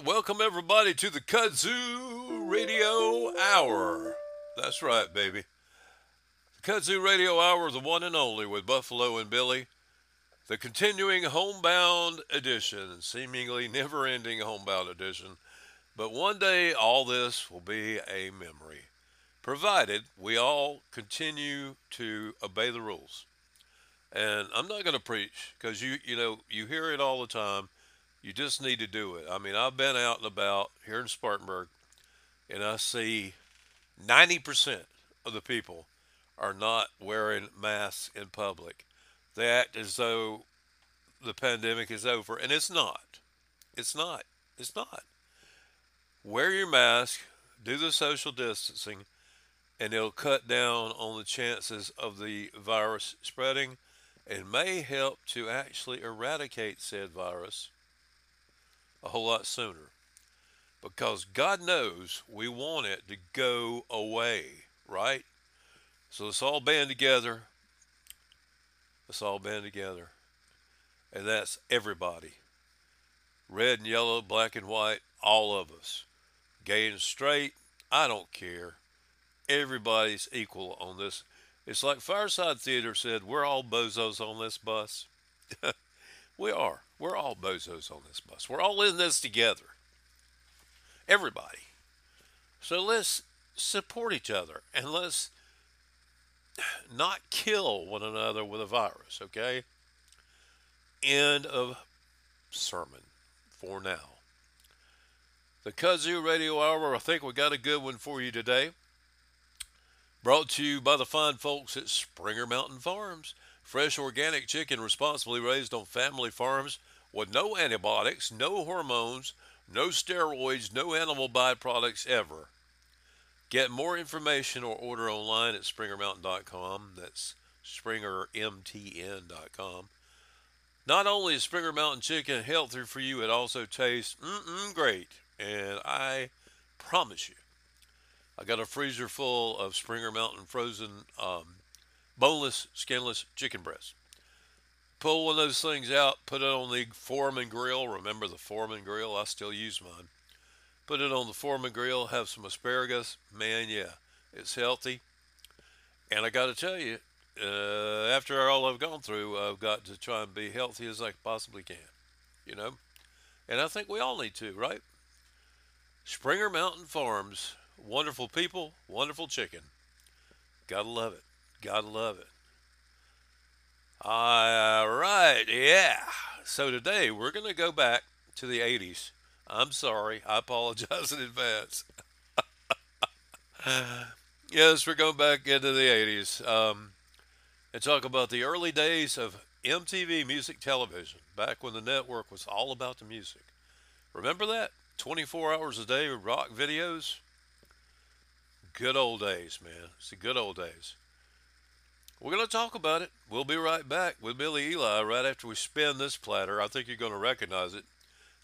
welcome everybody to the Kudzu Radio Hour. That's right, baby. The Kudzu Radio Hour, the one and only with Buffalo and Billy. The continuing homebound edition, seemingly never ending homebound edition. But one day all this will be a memory, provided we all continue to obey the rules. And I'm not going to preach because you, you know, you hear it all the time you just need to do it. I mean, I've been out and about here in Spartanburg, and I see 90% of the people are not wearing masks in public. They act as though the pandemic is over, and it's not. It's not. It's not. Wear your mask, do the social distancing, and it'll cut down on the chances of the virus spreading and may help to actually eradicate said virus a whole lot sooner. Because God knows we want it to go away, right? So let's all band together. Let's all band together. And that's everybody red and yellow, black and white, all of us. Gay and straight, I don't care. Everybody's equal on this. It's like Firesign Theater said, we're all bozos on this bus. we are. We're all bozos on this bus. We're all in this together. Everybody. So let's support each other and let's not kill one another with a virus, okay? End of sermon for now. The Kudzu Radio Hour, I think we got a good one for you today. Brought to you by the fine folks at Springer Mountain Farms. Fresh organic chicken responsibly raised on family farms with no antibiotics, no hormones, no steroids, no animal byproducts ever. Get more information or order online at springermountain.com. That's springermtn.com. Not only is Springer Mountain Chicken healthier for you, it also tastes mm great. And I promise you, I got a freezer full of Springer Mountain frozen um, boneless, skinless chicken breasts pull one of those things out, put it on the Foreman grill. Remember the Foreman grill? I still use mine. Put it on the Foreman grill, have some asparagus. Man, yeah, it's healthy. And I got to tell you, uh, after all I've gone through, I've got to try and be healthy as I possibly can, you know? And I think we all need to, right? Springer Mountain Farms, wonderful people, wonderful chicken. Gotta love it. Gotta love it. All right, yeah. So today we're going to go back to the 80s. I'm sorry. I apologize in advance. yes, we're going back into the 80s um, and talk about the early days of MTV Music Television, back when the network was all about the music. Remember that? 24 hours a day of rock videos? Good old days, man. It's the good old days. We're going to talk about it. We'll be right back with Billy Eli right after we spin this platter. I think you're going to recognize it.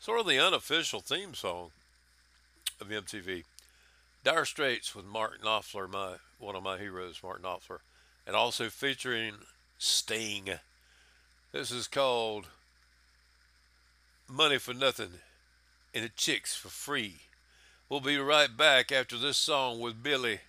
Sort of the unofficial theme song of MTV. Dire Straits with Mark Knopfler, my one of my heroes, Mark Knopfler, and also featuring Sting. This is called Money for Nothing and the Chicks for Free. We'll be right back after this song with Billy.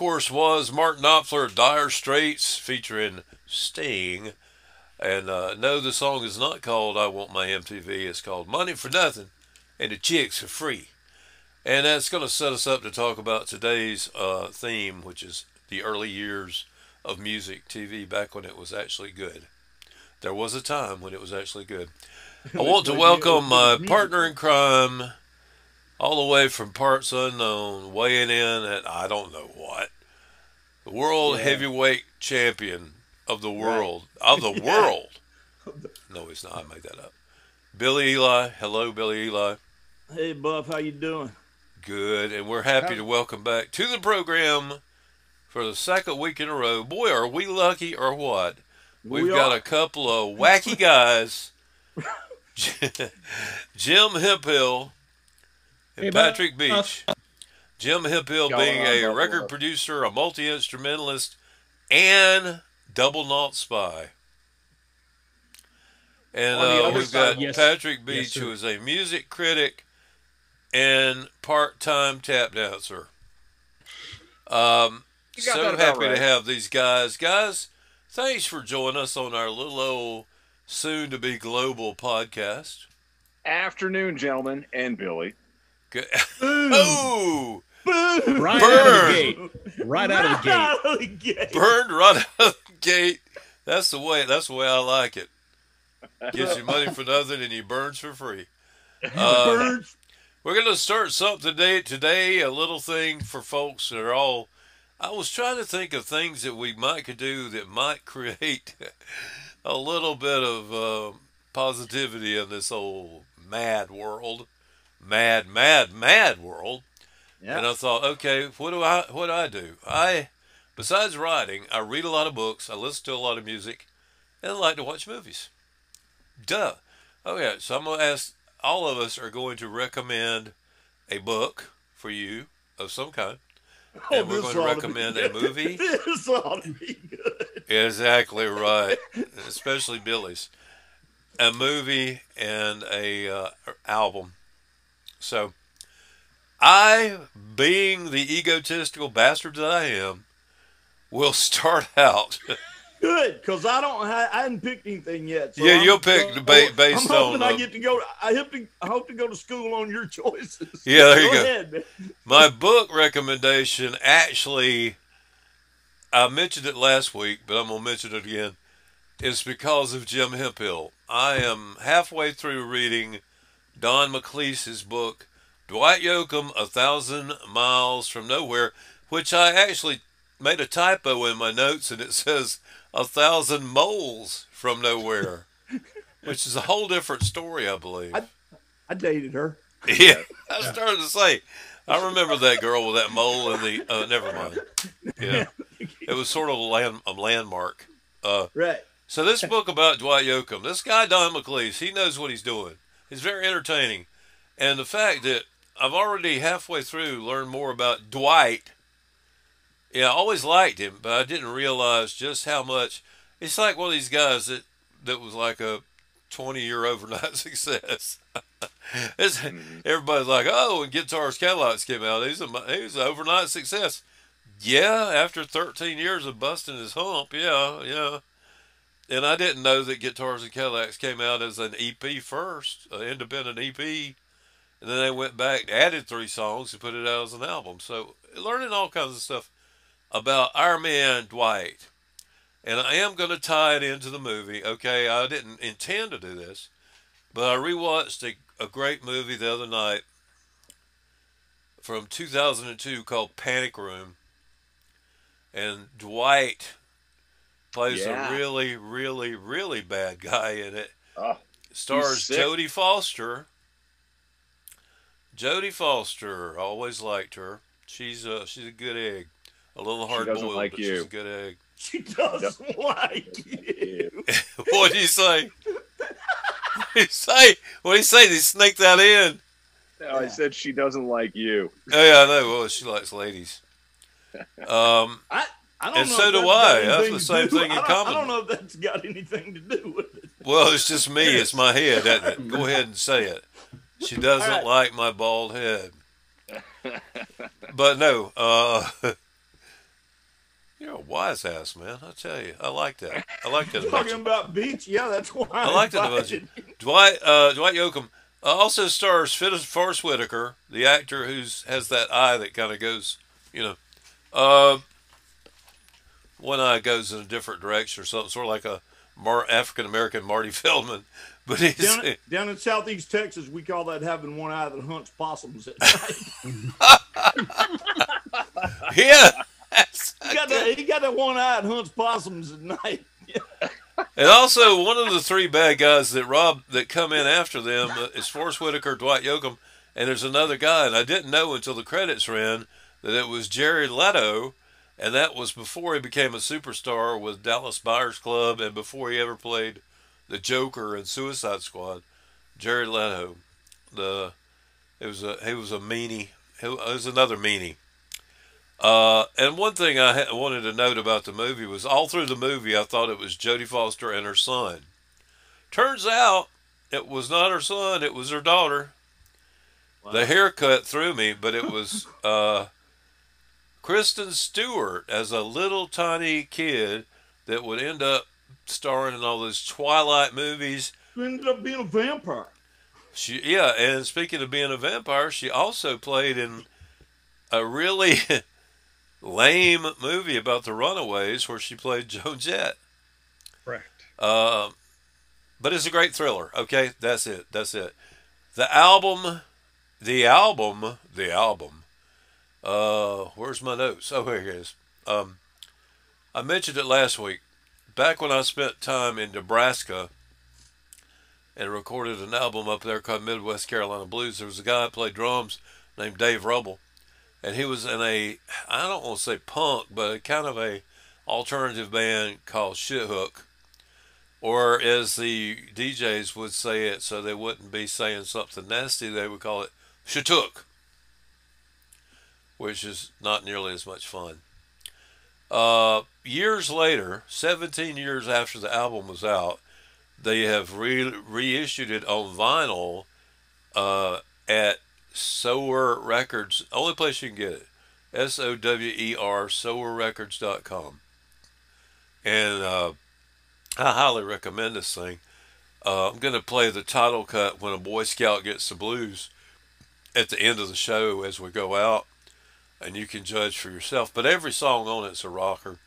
Course was Martin Knopfler, Dire Straits, featuring Sting. And uh, no, the song is not called "I Want My MTV." It's called "Money for Nothing," and the chicks for free. And that's going to set us up to talk about today's uh, theme, which is the early years of music TV, back when it was actually good. There was a time when it was actually good. I want to welcome my partner in crime, all the way from parts unknown, weighing in at I don't know what, the world Yeah. heavyweight champion of the world of the world. No, he's not. I made that up. Billy Eli. Hello, Billy Eli. Hey, Buff, how you doing? Good, and we're happy to welcome back to the program for the second week in a row. Boy, are we lucky or what? We've We got are. a couple of wacky guys, Jim Hemphill and Hey, Buff. Patrick Beach. Jim Hemphill being a Buffalo. record producer, a multi instrumentalist, and double knot spy. And uh, we've side- got Yes. Patrick Beach, sir. who is a music critic and part-time tap dancer. Um, so happy right. to have these guys. Guys, thanks for joining us on our little old soon-to-be global podcast. Afternoon, gentlemen and Billy. Good. oh, Boom! Right Burn. out of the gate. Right out of the gate. Out of the gate. burned right out of the gate. That's the way. That's the way I like it. Gives you money for nothing, and he burns for free. Uh, Burn. We're going to start something today. Today, a little thing for folks that are all. I was trying to think of things that we might could do that might create a little bit of uh, positivity in this old mad world, mad, mad, mad world. And I thought, okay, what do I what do I do? I besides writing, I read a lot of books, I listen to a lot of music, and I like to watch movies. Duh. Oh yeah. So I'm gonna ask. All of us are going to recommend a book for you of some kind. And we're going to recommend a movie. this ought to be good. Exactly right, especially Billy's. A movie and a uh, album. So, I, being the egotistical bastard that I am, will start out. Good, because I don't. Ha- I hadn't picked anything yet. so Yeah, I'm- you'll pick uh, ba- based I'm hoping on, I uh, get to go. I hope to. I hope to go to school on your choices. Yeah, there you go. Ahead, man. My book recommendation actually, I mentioned it last week, but I'm going to mention it again. Is because of Jim Hemphill. I am halfway through reading Don McLeese's book, Dwight Yoakam, A Thousand Miles from Nowhere, which I actually made a typo in my notes and it says A Thousand Moles from Nowhere, which is a whole different story, I believe. I- I dated her. Yeah, I started to say. I remember that girl with that mole in the. Uh, never mind. Yeah, it was sort of a land a landmark. Uh, Right. so this book about Dwight Yoakam, this guy Don McLeese, he knows what he's doing. He's very entertaining, and the fact that I've already halfway through learned more about Dwight. Yeah, I always liked him, but I didn't realize just how much. It's like one of these guys that that was like a twenty year overnight success. it's, mm-hmm. everybody's like, oh, when Guitars Cadillacs came out, he's a he was an overnight success. Yeah, after 13 years of busting his hump, yeah, yeah. And I didn't know that Guitars and Cadillacs came out as an EP first, an independent EP. And then they went back, added three songs, and put it out as an album. So learning all kinds of stuff about our man Dwight. And I am going to tie it into the movie. Okay, I didn't intend to do this, but I rewatched a, a great movie the other night from 2002 called Panic Room. And Dwight plays Yeah. a really, really, really bad guy in it. Oh, Stars. Jodie Foster. Jodie Foster, always liked her. She's a she's a good egg, a little hard doesn't boiled, like but you. she's a good egg. She doesn't like you. what do you say? What do you say? What'd he say? Did he sneak that in? no, I said she doesn't like you. Oh yeah, I know. Well, she likes ladies. Um, I, I don't And know so do I. That's the same do- thing in I common. I don't know if that's got anything to do with it. well, it's just me. It's my head, isn't it? Go ahead and say it. She doesn't right. like my bald head. But no, uh, you're a wise ass, man. I tell you, I like that. I like that. Talking about beach, yeah, that's why I, I like that about you. Dwight uh, Dwight Yoakam uh, also stars Phyllis Forest Whitaker, the actor who's has that eye that kind of goes, you know, uh, one eye goes in a different direction or something, sort of like a Mar- African American Marty Feldman. But Down, down in southeast Texas, we call that having one eye that hunts possums at night. yeah. he, got that, he got that one eye that hunts possums at night. And also, one of the three bad guys that rob that come in after them uh, is Forest Whitaker, Dwight Yoakam, and there's another guy, and I didn't know until the credits ran that it was Jerry Leto, and that was before he became a superstar with Dallas Buyers Club, and before he ever played the Joker in Suicide Squad. Jerry Leto, the it was a he was a meanie. He was another meanie. Uh, and one thing I ha- wanted to note about the movie was all through the movie, I thought it was Jodie Foster and her son. Turns out it was not her son; it was her daughter. The haircut threw me, but it was uh, Kristen Stewart as a little tiny kid that would end up starring in all those Twilight movies. She ended up being a vampire. She, yeah, and speaking of being a vampire, she also played in a really lame movie about the Runaways where she played Joan Jett. Correct. Uh, but it's a great thriller. Okay, that's it. That's it. The album, the album, the album. Uh, where's my notes? Oh, here it is. Um, I mentioned it last week. Back when I spent time in Nebraska and recorded an album up there called Midwest Carolina Blues, there was a guy that played drums named Dave Rubble. and he was in a I don't want to say punk, but a kind of a alternative band called Shithook, or as the DJs would say it, so they wouldn't be saying something nasty, they would call it Shitook, which is not nearly as much fun. Uh, years later, 17 years after the album was out, they have re- reissued it on vinyl uh, at Sower Records. Only place you can get it. S O W E R, sowerrecords.com. And uh, I highly recommend this thing. Uh, I'm going to play the title cut when a Boy Scout gets the blues at the end of the show as we go out, and you can judge for yourself. But every song on it's a rocker.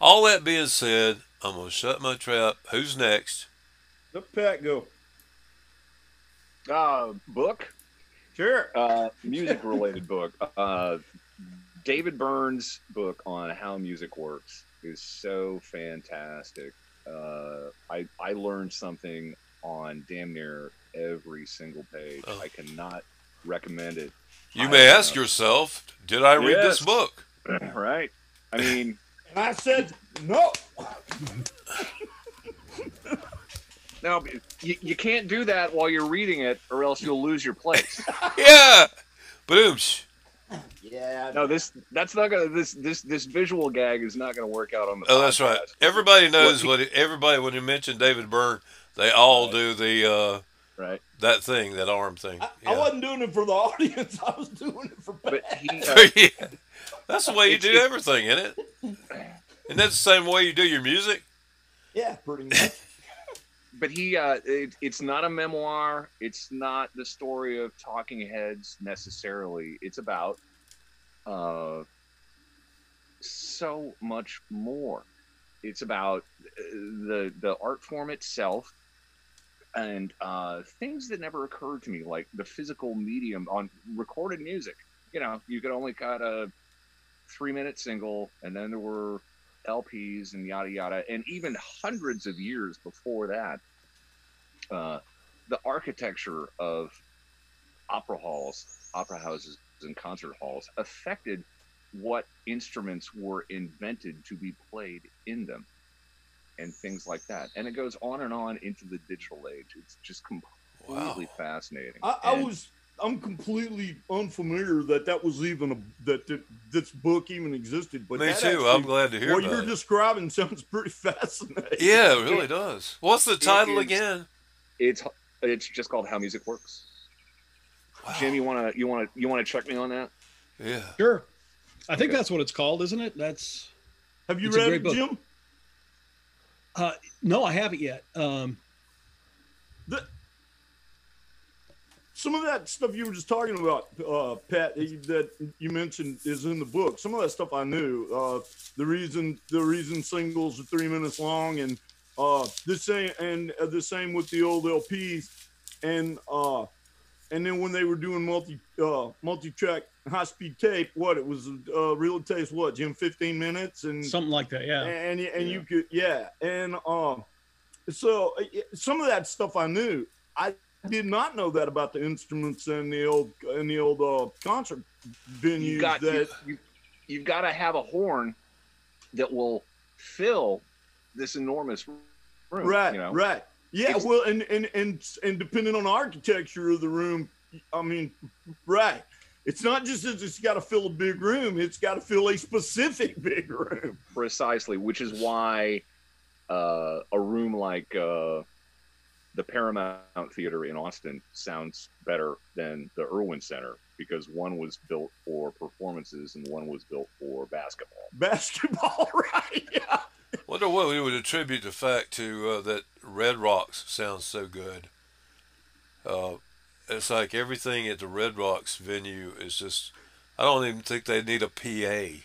All that being said, I'm going to shut my trap. Who's next? Let Pat go. Uh, book, Sure. uh, music related book. Uh, David Byrne's book on how music works is so fantastic. Uh, I I learned something on damn near every single page. Oh. I cannot recommend it. You I, may ask yourself, did I read this book? right? I mean, And I said no. now you, you can't do that while you're reading it, or else you'll lose your place. Yeah. Boom. Yeah. No, this that's not gonna this this this visual gag is not gonna work out on the. Oh, that's right. Everybody knows What- what it, everybody when you mention David Byrne, they all do the uh, Right, that thing, that arm thing. I, I wasn't doing it for the audience. I was doing it for but Pat. he uh, Yeah. That's the way you do everything, isn't it? And that's the same way you do your music. yeah, pretty much. but he uh it, it's not a memoir it's not the story of talking heads necessarily it's about uh so much more it's about uh, the the art form itself and uh things that never occurred to me like the physical medium on recorded music. You know you could only cut a three minute single and then there were LPs and yada yada, and even hundreds of years before that, uh, the architecture of opera halls, opera houses, and concert halls affected what instruments were invented to be played in them, and things like that. And it goes on and on into the digital age. It's just completely Wow. fascinating. I, I was I'm completely unfamiliar that that was even a that, that this book even existed. But Me that too. actually- I'm glad to hear what about you're it. describing sounds pretty fascinating. Yeah, it really does. What's the title is- again? it's it's just called How Music Works. Wow. Jim, you wanna you wanna you wanna check me on that? Yeah. Sure. I think Okay. that's what it's called, isn't it? That's Have you read great it, book. Jim? Uh no, I haven't yet. Um The, some of that stuff you were just talking about, uh, Pat, that you- mentioned is in the book. Some of that stuff I knew. Uh, the reason the reason singles are three minutes long, and uh, the same and uh, the same with the old LPs, and uh, and then when they were doing multi multi track high speed tape, what it was uh, real taste, what Jim, fifteen minutes, and something like that, yeah. and and you could yeah and um so uh, some of that stuff i knew i did not know that about the instruments and the old and the old uh concert venues you got that you, you, you've got to have a horn that will fill this enormous room. right You know? right yeah It's- well and, and and and depending on the architecture of the room i mean right it's not just that it's got to fill a big room it's got to fill a specific big room Precisely, which is why uh, a room like uh, the Paramount Theater in Austin sounds better than the Erwin Center because one was built for performances and one was built for basketball. basketball right yeah Wonder what we would attribute the fact to uh, that Red Rocks sounds so good. It's like everything at the Red Rocks venue is just. I don't even think they need a PA.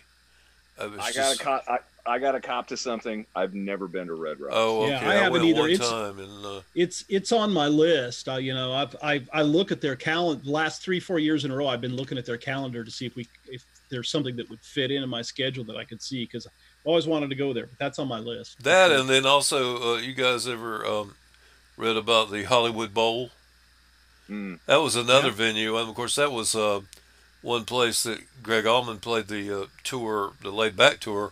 Uh, I got a to cop. I, I got to cop to something. I've never been to Red Rocks. Oh, okay. Yeah, I I, haven't either. It's- time, and uh, It's it's on my list. I, you know, I've I I look at their calendar. Last three four years in a row, I've been looking at their calendar to see if we if there's something that would fit into my schedule that I could see because I always wanted to go there. But that's on my list. that, and then also, uh, you guys ever um, read about the Hollywood Bowl? Mm. That was another Yeah. venue, and of course, that was uh, one place that Gregg Allman played the uh, tour, the laid back tour,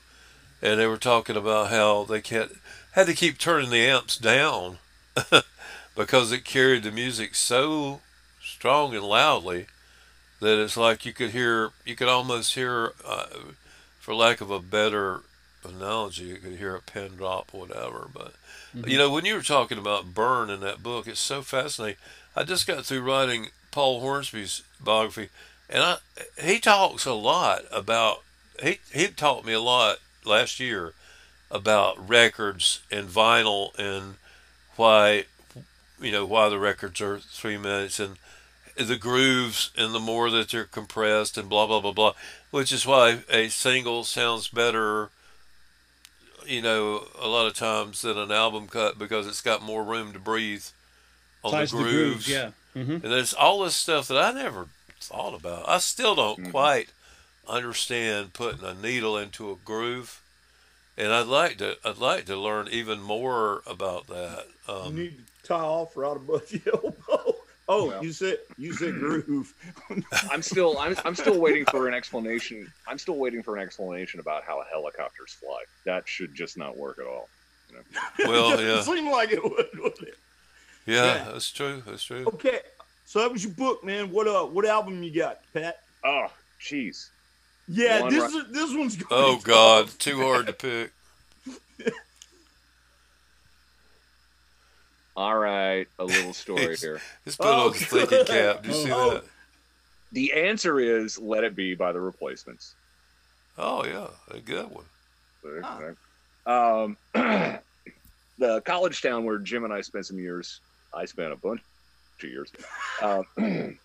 and they were talking about how they can't had to keep turning the amps down because it carried the music so strong and loudly that it's like you could hear, you could almost hear, uh, for lack of a better analogy, you could hear a pin drop whatever. But Mhm. you know, when you were talking about Byrne in that book, it's so fascinating. I just got through writing Paul Hornsby's biography, and I he talks a lot about he he taught me a lot last year about records and vinyl and why you know why the records are three minutes and the grooves and the more that they're compressed and blah blah blah blah which is why a single sounds better you know a lot of times than an album cut because it's got more room to breathe on Ties the grooves yeah. hmm and there's all this stuff that I never thought about. I still don't Mhm. quite understand putting a needle into a groove, and I'd like to. I'd like to learn even more about that. You Um, need to tie off right above your elbow. Oh, Well. you said you said groove. I'm still I'm, I'm still waiting for an explanation. I'm still waiting for an explanation about how helicopters fly. That should just not work at all. Well, Doesn't yeah. seem like it would, Wouldn't it? Yeah, Yeah. that's true. That's true. Okay, so that was your book, man. What uh, what album you got, Pat? Oh, jeez. Yeah, One this ri- is this one's. Going Oh to- God, too hard to pick. All right, a little story here. Just put Oh, on the thinking cap. Do you see Oh. that? The answer is "Let It Be" by the Replacements. Oh yeah, a good one. Um, the college town where Jim and I spent some years. I spent a bunch of years. Um,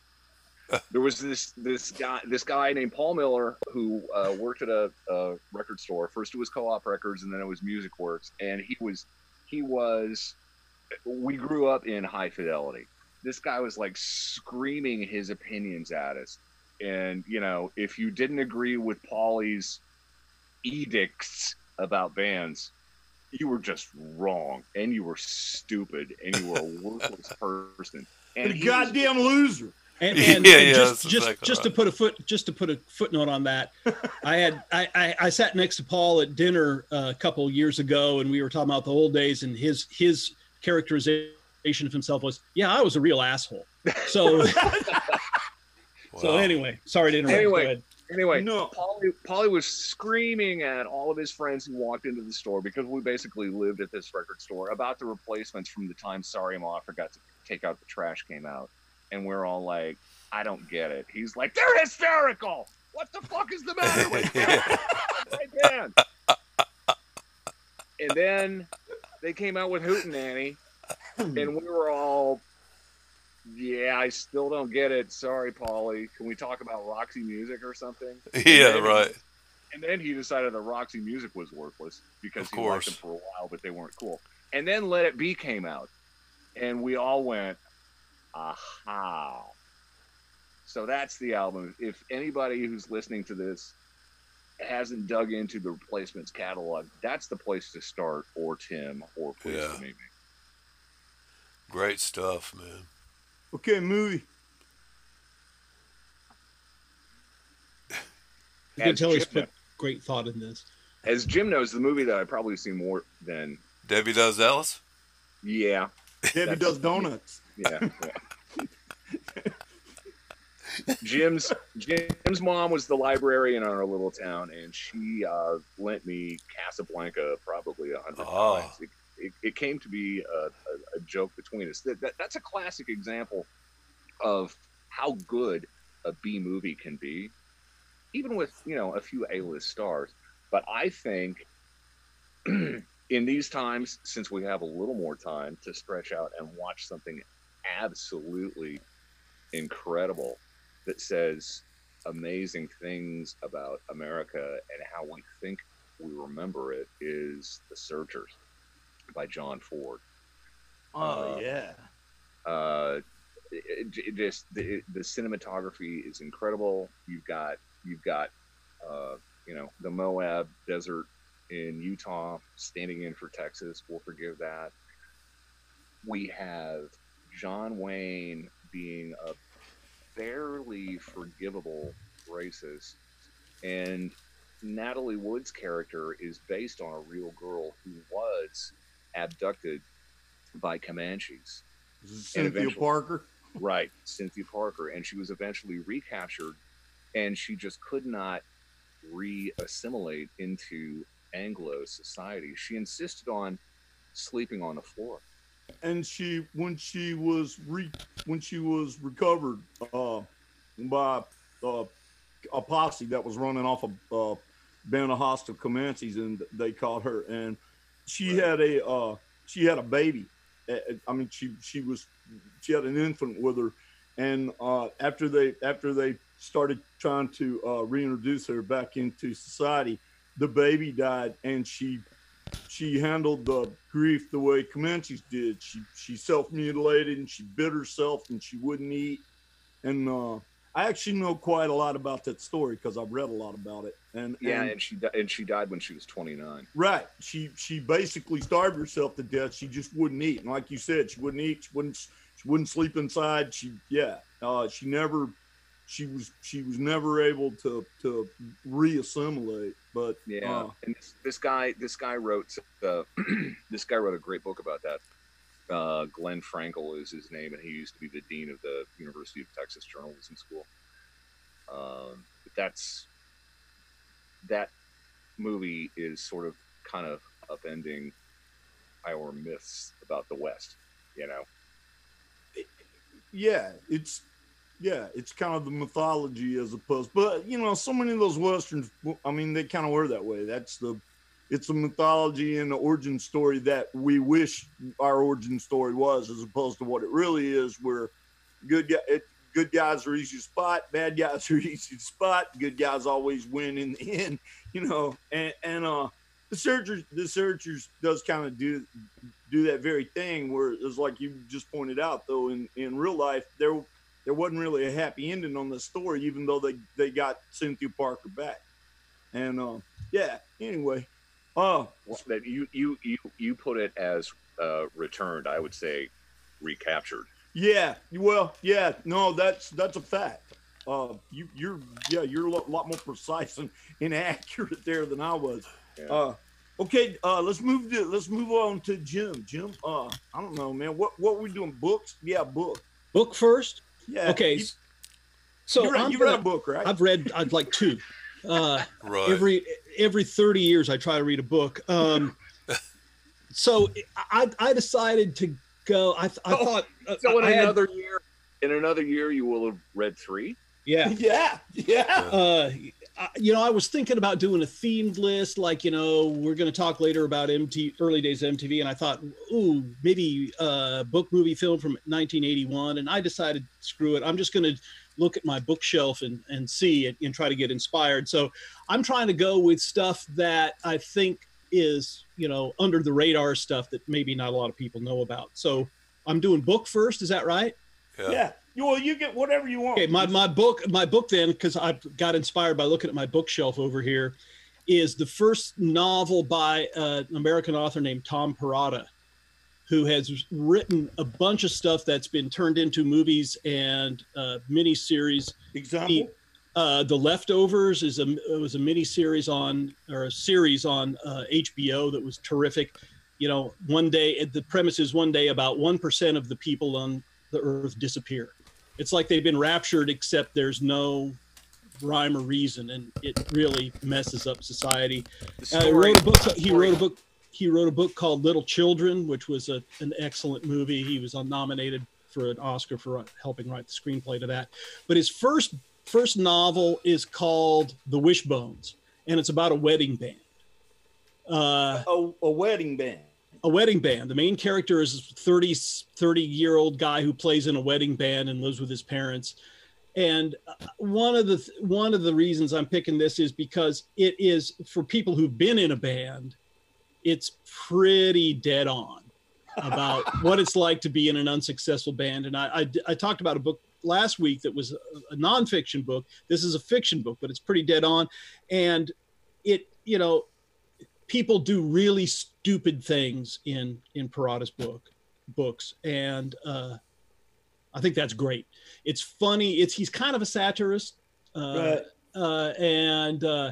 there was this this guy this guy named Paul Miller who uh, worked at a, a record store. First it was Co-op Records, and then it was Music Works. And he was he was. We grew up in high fidelity. This guy was like screaming his opinions at us. And you know, if you didn't agree with Paulie's edicts about bands, you were just wrong, and you were stupid, and you were a worthless person. And a he was- goddamn loser. And, Yeah, and, yeah, just just exactly just to put a foot just to put a footnote on that, I had I, I I sat next to Paul at dinner uh, a couple years ago, and we were talking about the old days, and his his characterization of himself was, yeah, I was a real asshole. So so anyway, sorry to interrupt. Anyway. Go ahead. Anyway, No. Polly, Polly was screaming at all of his friends who walked into the store because we basically lived at this record store about the replacements from the time Sorry Ma forgot to take out the trash came out. And we're all like, I don't get it. He's like, they're hysterical. What the fuck is the matter with you? my band? And then they came out with Hootenanny, and we were all, yeah, I still don't get it. Sorry, Polly. Can we talk about Roxy Music or something? yeah, right. And then he decided that Roxy Music was worthless because Of he liked course. them for a while, but they weren't cool. And then Let It Be came out, and we all went, aha. So that's the album. If anybody who's listening to this hasn't dug into the replacements catalog, that's the place to start, or Tim, or Please Yeah. Me. Great stuff, man. Okay, movie. You can As tell he's Jim, put great thought in this. as Jim knows, the movie that I've probably seen more than, Debbie does Dallas. yeah, Debbie That's- does donuts. Yeah. yeah. Jim's Jim's mom was the librarian in our little town, and she uh, lent me Casablanca probably a hundred Oh. times. It, it, it came to be a, a, a joke between us. That, that, that's a classic example of how good a B movie can be, even with you know a few A-list stars. But I think in these times, since we have a little more time to stretch out and watch something absolutely incredible that says amazing things about America and how we think we remember it is The Searchers by John Ford. Oh Uh, yeah. Uh, it, it just the, the cinematography is incredible. You've got you've got uh, you know the Moab Desert in Utah standing in for Texas. We'll forgive that. We have John Wayne being a barely forgivable racist, And Natalie Wood's character is based on a real girl who was abducted by Comanches. Cynthia Parker. Right, Cynthia Parker. And she was eventually recaptured and she just could not re assimilate into Anglo society. She insisted on sleeping on the floor. and she when she was re when she was recovered uh by uh, a posse that was running off of uh band of hostile Comanches and they caught her and she Right. had a uh she had a baby i mean she she was she had an infant with her and uh after they after they started trying to uh reintroduce her back into society the baby died and she she handled the grief the way Comanches did. She she self mutilated and she bit herself and she wouldn't eat. And uh, I actually know quite a lot about that story because I've read a lot about it. And Yeah, and, and she and she died when she was 29. right, she she basically starved herself to death. She just wouldn't eat, and like you said, she wouldn't eat. She wouldn't she wouldn't sleep inside. She yeah, uh, she never. She was she was never able to to reassimilate, but Yeah, uh, and this, this guy this guy wrote uh, this guy wrote a great book about that. Uh, Glenn Frankel is his name, and he used to be the dean of the University of Texas Journalism School. Um, but that's that movie is sort of kind of upending our myths about the West. You know, yeah, it's yeah, it's kind of the mythology as opposed, but you know, so many of those westerns, I mean, they kind of were that way. That's the, it's a mythology and origin story that we wish our origin story was, as opposed to what it really is. Where good guy, good guys are easy to spot, bad guys are easy to spot. Good guys always win in the end, you know. And and uh, the searchers, the searchers does kind of do do that very thing where it's like you just pointed out though in in real life there there wasn't really a happy ending on the story even though they they got cynthia parker back and uh yeah anyway uh Well, that you you you you put it as uh, returned. I would say recaptured. yeah well yeah no that's that's a fact uh you you're yeah you're a lot, lot more precise and inaccurate there than i was Yeah. uh okay uh let's move to let's move on to jim jim uh i don't know man what what we doing books yeah book Book first. yeah Okay. you, So you read, I'm you read a gonna- book right I've read I'd like two. Uh, Right. every every 30 years I try to read a book. Um, so I I decided to go. I, I Oh, thought uh, So in I had- another year, in another year, you will have read three. yeah. yeah yeah Uh, I- you know, I was thinking about doing a themed list, like you know, we're going to talk later about MT early days of MTV, and I thought, ooh, maybe uh, book, movie, film from 1981, and I decided, screw it, I'm just going to look at my bookshelf and and see it and try to get inspired. So I'm trying to go with stuff that I think is you know under the radar stuff that maybe not a lot of people know about. So I'm doing book first. Is that right? Yeah. yeah well you get whatever you want Okay, my, my book, my book then, because I got inspired by looking at my bookshelf over here, is the first novel by uh, an American author named Tom Perrotta, who has written a bunch of stuff that's been turned into movies and uh, miniseries. example Uh, the Leftovers is a it was a miniseries on or a series on uh, HBO that was terrific. You know, one day the premise is one day about one percent of the people on the earth disappear. It's like they've been raptured, except there's no rhyme or reason, and it really messes up society. Uh, he wrote a book. He wrote a book. He wrote a book called Little Children, which was a, an excellent movie. He was nominated for an Oscar for helping write the screenplay to that. But his first first novel is called The Wishbones, and it's about a wedding band. Uh, a, a wedding band a wedding band. The main character is a 30, 30 year old guy who plays in a wedding band and lives with his parents. And uh, one of the one of the reasons I'm picking this is because it is for people who've been in a band, it's pretty dead on about what it's like to be in an unsuccessful band. And I, I, I talked about a book last week that was a, a nonfiction book. This is a fiction book, but it's pretty dead on. And it, you know, people do really stupid things in in Perrotta's book books, and uh, I think that's great. It's funny. It's he's kind of a satirist. Uh, Right. uh, and uh,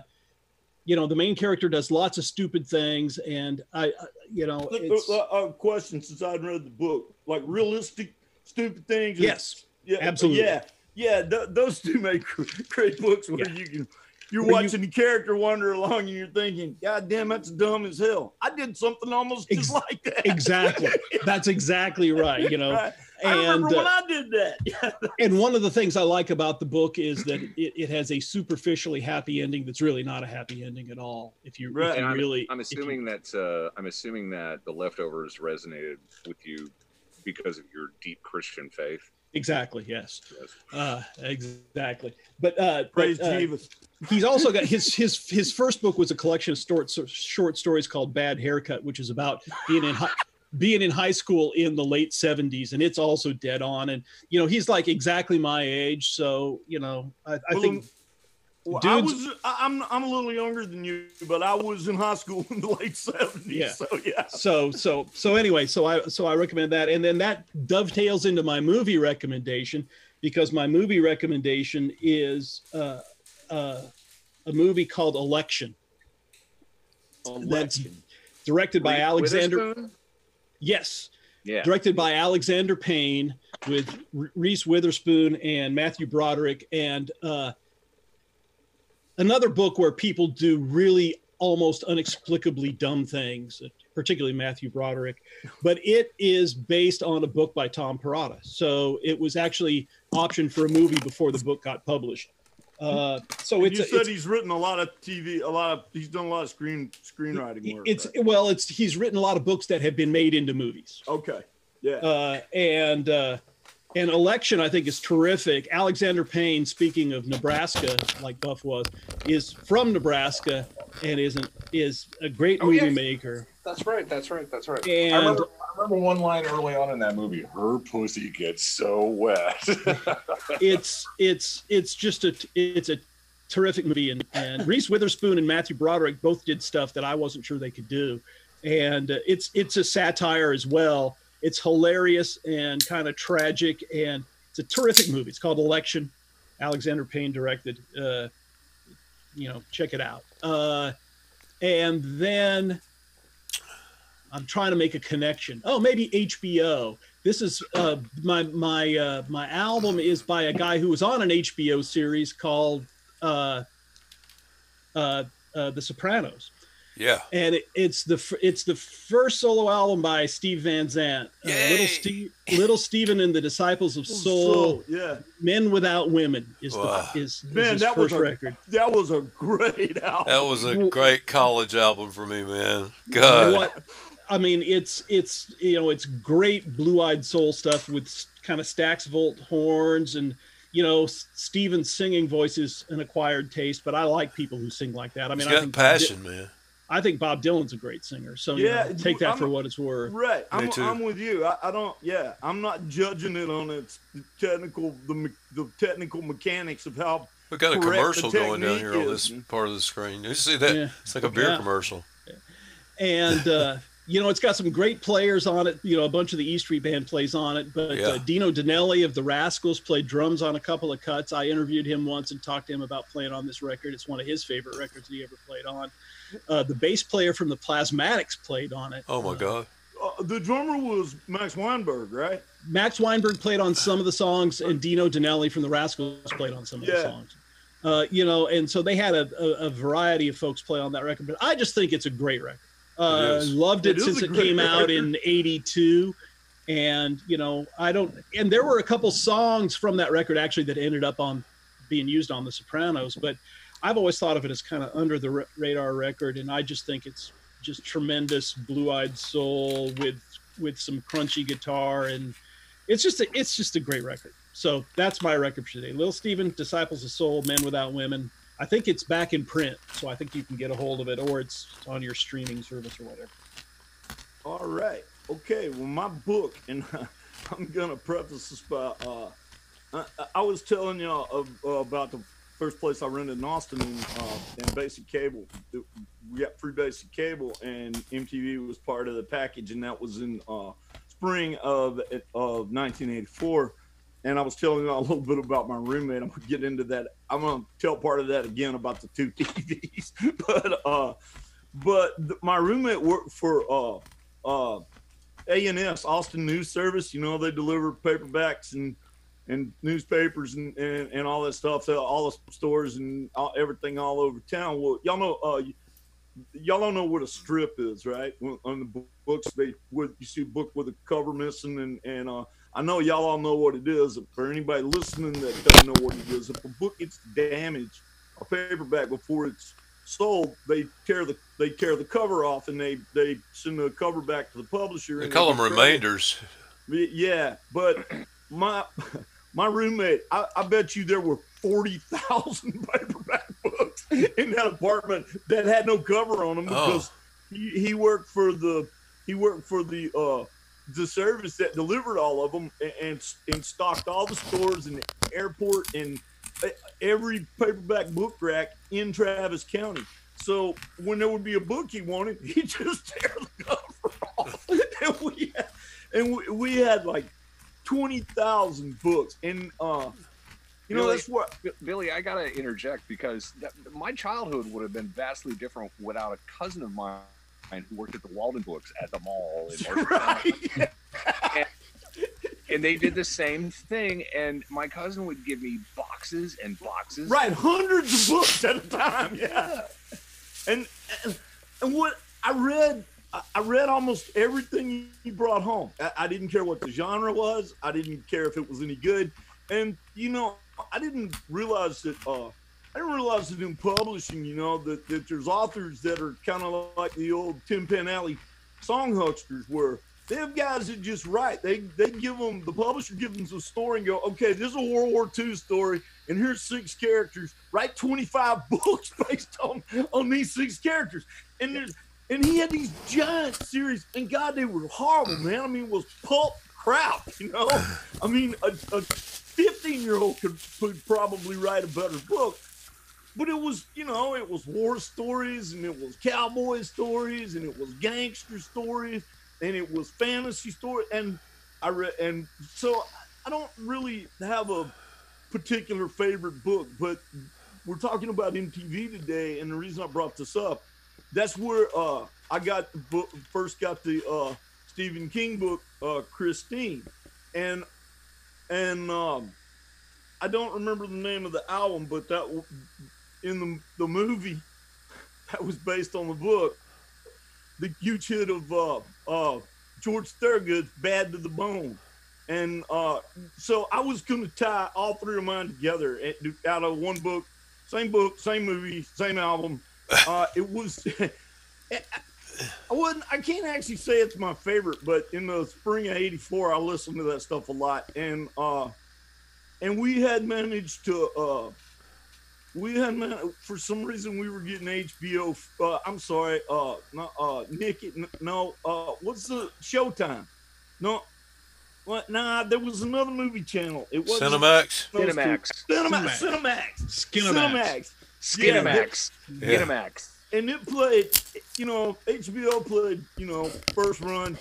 you know the main character does lots of stupid things, and I, I you know, it's, Uh, uh, question since i've read the book, like realistic stupid things. yes, yeah, absolutely. Yeah, yeah. Th- those two make great books where Yeah. you can. You're Where you- watching the character wander along and you're thinking, God damn, that's dumb as hell. I did something almost just like that. exactly. That's exactly right. You know, Right. I remember and when uh, I did that. And one of the things I like about the book is that it, it has a superficially happy ending that's really not a happy ending at all. If you, if you And I'm, really, I'm if you- assuming that uh, I'm assuming that the leftovers resonated with you because of your deep Christian faith. exactly, yes, Yes. uh, exactly. But uh, Praise but, uh, Jesus. he's also got his his his first book was a collection of short short stories called Bad Haircut, which is about being in high, being in high school in the late seventies, and it's also dead on. And you know, he's like exactly my age, so you know, I, I Well, think Well, I dudes- was I- I'm I'm a little younger than you, but I was in high school in the late seventies. Yeah. So yeah. so so so anyway so i so i recommend that and then that dovetails into my movie recommendation because my movie recommendation is uh, uh, a movie called election that's directed by Reese alexander Witherspoon? Yes Yeah. directed by alexander payne with reese witherspoon and matthew broderick and uh, another book where people do really almost inexplicably dumb things particularly matthew broderick but it is based on a book by tom Perrotta. so it was actually optioned for a movie before the book got published uh, so it's, you a- said it's he's written a lot of TV, a lot of he's done a lot of screen screenwriting work. it's right? well it's he's written a lot of books that have been made into movies okay. Yeah. uh, and uh, and election I think is terrific. Alexander Payne, speaking of Nebraska, like Buff was, is from Nebraska and is an, is a great Oh, movie yeah. maker. That's right. That's right. That's right. And- I remember, I remember one line early on in that movie. Her pussy gets so wet. It's it's it's just a it's a terrific movie and and Reese Witherspoon and Matthew Broderick both did stuff that I wasn't sure they could do, and it's it's a satire as well. It's hilarious and kind of tragic, and it's a terrific movie. It's called Election. Alexander Payne directed. Uh, you know, check it out. Uh, and then I'm trying to make a connection. Oh, maybe HBO. This is uh, my my uh, my album is by a guy who was on an HBO series called uh, uh, uh, The Sopranos, Yeah. and it, it's the it's the first solo album by Steve Van Zandt. Uh, Little Steve, Little Steven and the Disciples of Soul, yeah. Men Without Women is Wow. the is, is Man, his that was first a- record. That was a great album. That was a great college album for me, man. God. what I mean, it's it's you know it's great blue-eyed soul stuff with kind of Stax Volt horns and you know S- Steven's singing voice is an acquired taste, but I like people who sing like that. I mean, He's I got think passion, man. I think Bob Dylan's a great singer, so you Yeah, know, take that I'm- for what it's worth. Right. I'm. I'm with you. I, I don't. Yeah, I'm not judging it on its technical the the technical mechanics of how. We got a commercial going down here on this part of the screen. You see that? Yeah. It's like a beer Yeah. commercial. and uh, you know it's got some great players on it. You know, a bunch of the E Street Band plays on it, but Yeah. uh, Dino Danelli of the Rascals played drums on a couple of cuts. I interviewed him once and talked to him about playing on this record. It's one of his favorite records he ever played on. Uh, the bass player from the Plasmatics played on it. Oh my Uh, God. Uh, the drummer was Max Weinberg, right? Max Weinberg played on some of the songs, and Dino Danelli from the Rascals played on some of the songs. Uh, you know, and so they had a, a, a variety of folks play on that record. But I just think it's a great record. Uh, It loved it, It since it came out in '82, and you know, I don't. And there were a couple songs from that record actually that ended up on being used on The Sopranos. But I've always thought of it as kind of under the ra- radar record, and I just think it's just tremendous blue-eyed soul with with some crunchy guitar and it's just a, it's just a great record. So that's my record for today. Little Steven, Disciples of Soul, Men Without Women. I think it's back in print, so I think you can get a hold of it, or it's on your streaming service or whatever. All right. Okay. Well, my book, and I'm gonna preface this by uh, I, I was telling y'all uh, about the first place I rented in Austin in, uh, in basic cable. We got free basic cable, and MTV was part of the package, and that was in uh, spring of of 1984. And I was telling you a little bit about my roommate. I'm gonna get into that. I'm gonna tell part of that again about the two TVs. but uh, but th- my roommate worked for uh uh A&S Austin News Service. You know they deliver paperbacks and and newspapers and, and, and all that stuff to all the stores and all, everything all over town. Well, y'all know uh, y'all don't know what a strip is, right? On the books, they with you see a book with a cover missing, and and uh, I know y'all all know what it is. For anybody listening that doesn't know what it is, if a book gets damaged, a paperback before it's sold, they tear the they tear the cover off and they they send the cover back to the publisher. They and call get them remainders. Yeah, but my my roommate, I, I bet you there were forty thousand paperback books in that apartment that had no cover on them Oh. because he, he worked for the he worked for the uh the service that delivered all of them and and, and stocked all the stores and the airport and uh, every paperback book rack in Travis County. So when there would be a book he wanted, he just tear the cover off, and we had, and we, we had like twenty thousand books, and uh, you know Really? that's what Billy, I gotta interject because that, my childhood would have been vastly different without a cousin of mine who worked at the Walden Books at the mall in right. and they did the same thing. And my cousin would give me boxes and boxes. Right, hundreds of books at a time. Yeah, and and, what I read, I- read almost everything he brought home. I, I didn't care what the genre was. I didn't care if it was any good. And you know, I didn't realize that. Uh, I didn't realize that in publishing, you know, that, that there's authors that are kind of like the old Tin Pan Alley song hucksters, where they have guys that just write. They they give them the publisher gives them a story and go, okay, this is a World War II story, and here's six characters. Write 25 books based on on these six characters, and there's and he had these giant series, and God, they were horrible, man. I mean, it was pulp crap, you know. I mean, a, a 15 year old could, could probably write a better book. But it was, you know, it was war stories and it was cowboy stories and it was gangster stories and it was fantasy story and I read and so I don't really have a particular favorite book, but we're talking about MTV today, and the reason I brought this up, that's where uh, I got the book, first got the uh, Stephen King book, uh, Christine, and and um, I don't remember the name of the album, but that in the the movie that was based on the book, the huge hit of uh, uh, George Thorogood's "Bad to the Bone." And uh, so I was going to tie all three of mine together do- out of one book, same book, same movie, same album. Uh, it was. I wouldn't. I can't actually say it's my favorite, but in the spring of '84, I listened to that stuff a lot, and uh, and we had managed to. We had man- for some reason we were getting HBO. Uh, I'm sorry, uh, not uh, Nick. No, uh, what's the Showtime? No, what? Nah, there was another movie channel. It was Cinemax. Cinemax. Cinemax. Cinemax. Cinemax. Cinemax. Cinemax. Yeah. Skinamax. and it played, you know, HBO played, you know, first run,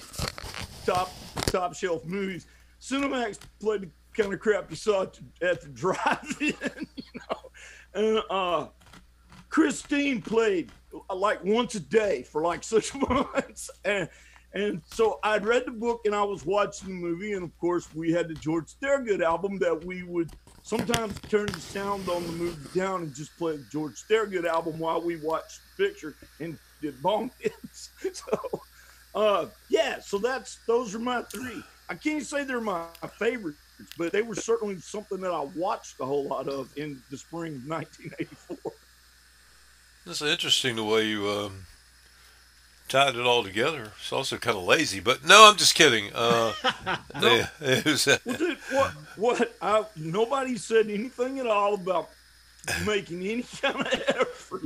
top top shelf movies. Cinemax played the kind of crap you saw at the, at the drive-in, you know, and uh, Christine played uh, like once a day for like six months, and and so I'd read the book and I was watching the movie, and of course we had the George Thorogood album that we would sometimes turn the sound on the movie down and just play the George Thorogood album while we watched the picture and did bong hits. So, uh, yeah, so that's those are my three. I can't say they're my favorites, but they were certainly something that I watched a whole lot of in the spring of 1984. It's interesting the way you um, tied it all together. It's also kind of lazy, but no, I'm just kidding. Uh, it was, uh, Well, dude, what? What? I, nobody said anything at all about making any kind of effort.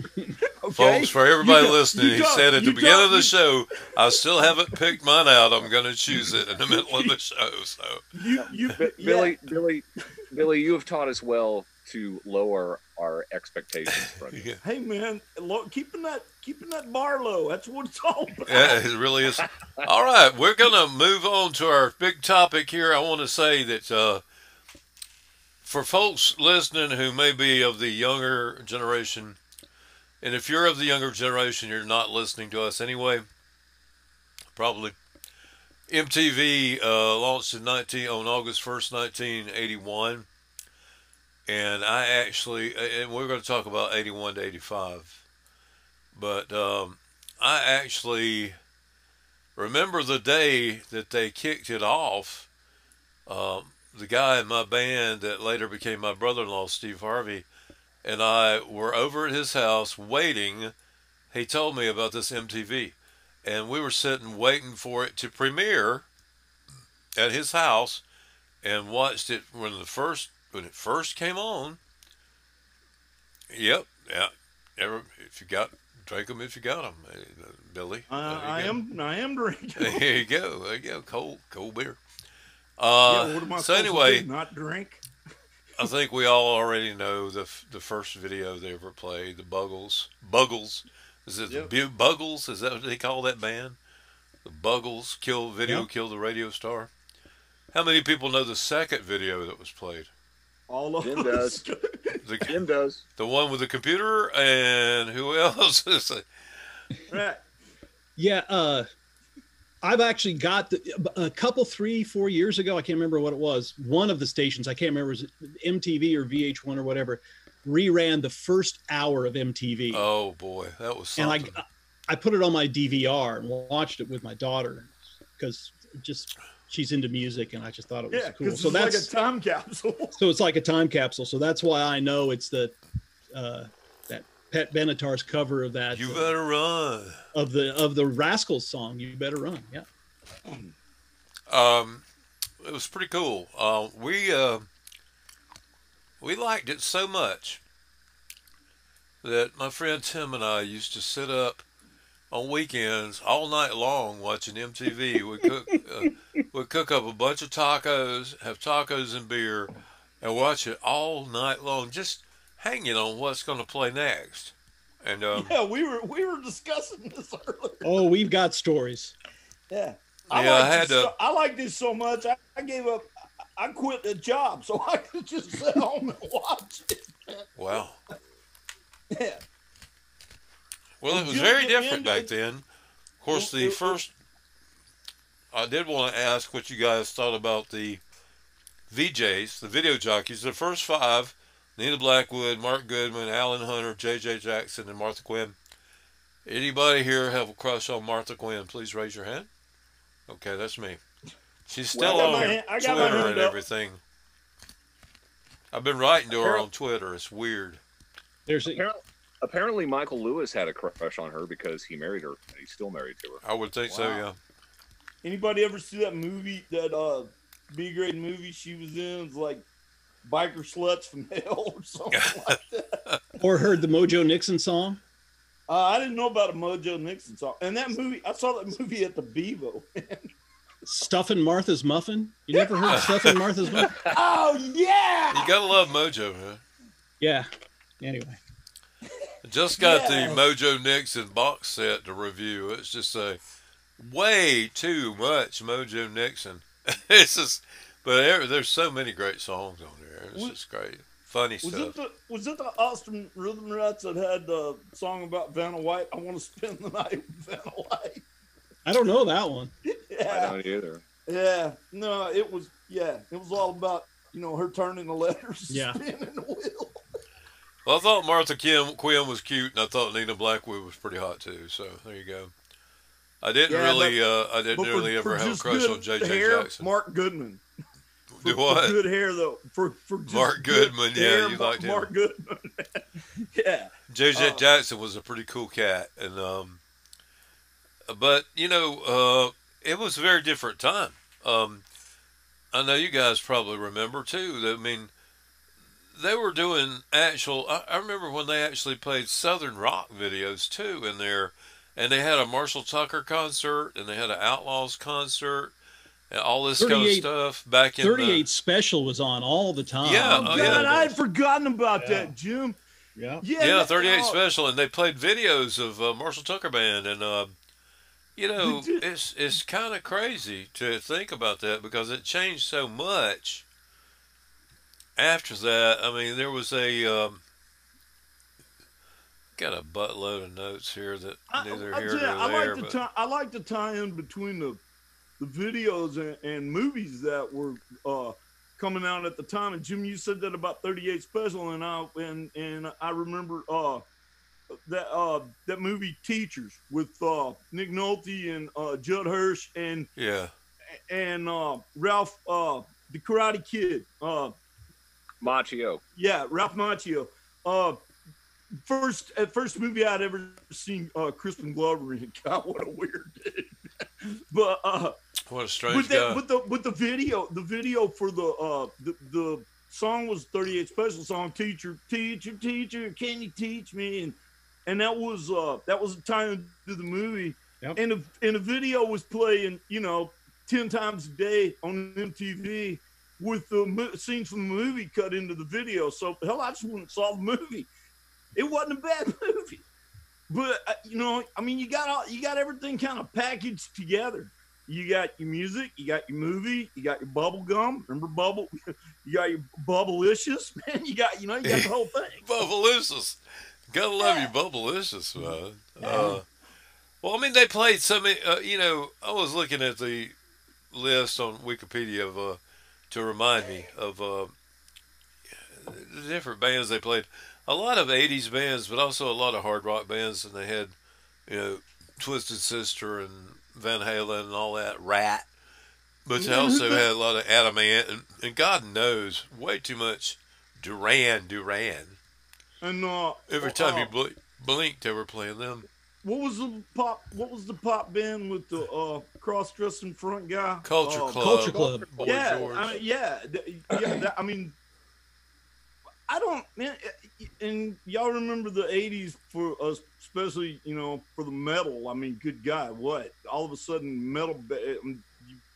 Okay, folks, for everybody You listening, he said at the beginning of the show, I still haven't picked mine out. I'm going to choose it in the middle of the show. So You, you, B- yeah. Billy, Billy, Billy, you have taught us well to lower our expectations from you. yeah, Hey man, lo- keeping that keeping that bar low. That's what it's all about. Yeah, it really is. All right, we're going to move on to our big topic here. I want to say that uh, for folks listening who may be of the younger generation, and if you're of the younger generation, you're not listening to us anyway. Probably. MTV uh, launched in 19 on August 1st, 1981, and I actually, and we're going to talk about 81 to 85, but um, I actually remember the day that they kicked it off. Um, the guy in my band that later became my brother-in-law, Steve Harvey, and I were over at his house waiting. He told me about this MTV, and we were sitting waiting for it to premiere at his house, and watched it when the first when it first came on. Yep, yeah. Ever, if you got drink them if you got them, Billy. Uh, I go. am. I am drinking. There you go. There you go. Cold, cold beer. yeah, Uh, what am I so anyway, not drink? I think we all already know the f- the first video they ever played, the Buggles. Buggles. Is it Yep. the Bu- Buggles? Is that what they call that band? The Buggles kill video Yep. killed the radio star. How many people know the second video that was played? All of Jim us. The Jim does. the one with the computer and who else? Right. Yeah, uh, I've actually got the, a couple, three, four years ago. I can't remember what it was. One of the stations, I can't remember, was it MTV or VH1 or whatever, reran the first hour of MTV, Oh boy, that was something. and I. I put it on my DVR and watched it with my daughter because just she's into music, and I just thought it was Yeah, cool. because So it's that's like a time capsule. so it's like a time capsule. So that's why I know it's the uh, Pat Benatar's cover of that you uh, better run. of the of the Rascals song. You better run. Yeah. Um, it was pretty cool. Uh, we uh, we liked it so much that my friend Tim and I used to sit up on weekends all night long watching MTV. We cook uh, we cook up a bunch of tacos, have tacos and beer, and watch it all night long, just hanging on what's going to play next. And um, yeah, we were we were discussing this earlier. Oh, we've got stories. Yeah. Yeah, I had this to- So, I like this so much. I, I gave up. I quit the job so I could just sit home and watch it. wow. Yeah. Well, it was very different you- back then. Of course, the first. I did want to ask what you guys thought about the VJs, the video jockeys. The first five: Nina Blackwood, Mark Goodman, Alan Hunter, J.J. Jackson, and Martha Quinn. Anybody here have a crush on Martha Quinn? Please raise your hand. Okay, that's me. She's Well, still I got on hand- I got my Twitter hand and up. everything. I've been writing to her on Twitter. It's weird. There's a, Apparently, apparently, Michael Lewis had a crush on her because he married her, and he's still married to her. I would think so. Yeah. Anybody ever see that movie? That uh, B grade movie she was in? It's like biker sluts from hell or something like that. or heard the Mojo Nixon song. Uh, I didn't know about a Mojo Nixon song. And that movie, I saw that movie at the Bevo. Stuffing Martha's Muffin. You never heard Stuffing Martha's Muffin? oh yeah. You gotta love Mojo, man. Yeah. Anyway, Just got Yeah. the Mojo Nixon box set to review. It's just a way too much Mojo Nixon. it's just, but there, there's so many great songs on there. It's Was- just great, funny Was stuff. it the was it the Austin Rhythm Rats that had the song about Vanna White? I want to spend the night with Vanna White. I don't know that one. yeah. I don't either. yeah. No, it was yeah. It was all about you know her turning the letters, Yeah. spinning the wheel. Well, I thought Martha Kim, Quinn was cute, and I thought Nina Blackwood was pretty hot too. So there you go. I didn't Yeah, really, uh, I didn't But for- really for ever have a crush on J.J. hair, Jackson. Mark Goodman. For, for good hair though. For for just Mark good Goodman, yeah, hair, you Mark- liked him. Mark Goodman. yeah. JJ Uh, Jackson was a pretty cool cat, and um, but you know, uh, it was a very different time. Um, I know you guys probably remember too. That I mean, they were doing actual. I, I remember when they actually played Southern rock videos too in there, and they had a Marshall Tucker concert, and they had an Outlaws concert, and all this kind of stuff back in the- 38 Special was on all the time. Yeah, Oh, oh, God, yeah. I had forgotten about Yeah. that, Jim. Yeah. Yeah, Yeah, 38 oh, special, and they played videos of uh, Marshall Tucker Band, and uh, you know, it's it's kind of crazy to think about that because it changed so much. after that, I mean, there was a um, got a buttload of notes here that neither I, here tell you, nor I there. like to but tie. I like to tie in between the the videos and, and movies that were uh, coming out at the time. And Jim, you said that about 38 Special, and I and and I remember uh, that uh, that movie Teachers with uh, Nick Nolte and uh, Judd Hirsch and yeah, and uh, Ralph uh, the Karate Kid. Uh, Macchio. yeah, Ralph Macchio. Uh, first, uh, first movie I'd ever seen uh, Crispin Glover in. God, what a weird dude. but uh, what a strange but, guy. that, but the but the video, the video for the uh the, the song was 38 special song. Teacher, teacher, teacher, can you teach me? And and that was uh that was the time to the movie. Yep. And the and the video was playing, you know, ten times a day on MTV with the mo- scenes from the movie cut into the video. So hell, I just went and saw the movie. It wasn't a bad movie, but uh, you know, I mean, you got all you got everything kind of packaged together. You got your music, you got your movie, you got your bubble gum. Remember bubble? You got your bubblicious, man. You got you know you got the whole thing. Bubblicious. Gotta love you, Bubblicious, man. Uh, well, I mean, they played so many. Uh, you know, I was looking at the list on Wikipedia of uh, to remind me of uh, the different bands they played. A lot of '80s bands, but also a lot of hard rock bands, and they had, you know, Twisted Sister and Van Halen and all that. Ratt. But they also had a lot of Adam Ant, and, and God knows, way too much Duran Duran. And uh, Every time uh, you bl- blinked, they were playing them. what was the pop? What was the pop band with the uh, cross-dressing front guy? Culture Uh, Club. Culture Club. Boy yeah, George. I mean, yeah, th- yeah. that- I mean, I don't, man. Eh, eh, and y'all remember the '80s for us, especially you know for the metal. I mean, good God, what? All of a sudden, metal. Eh, um,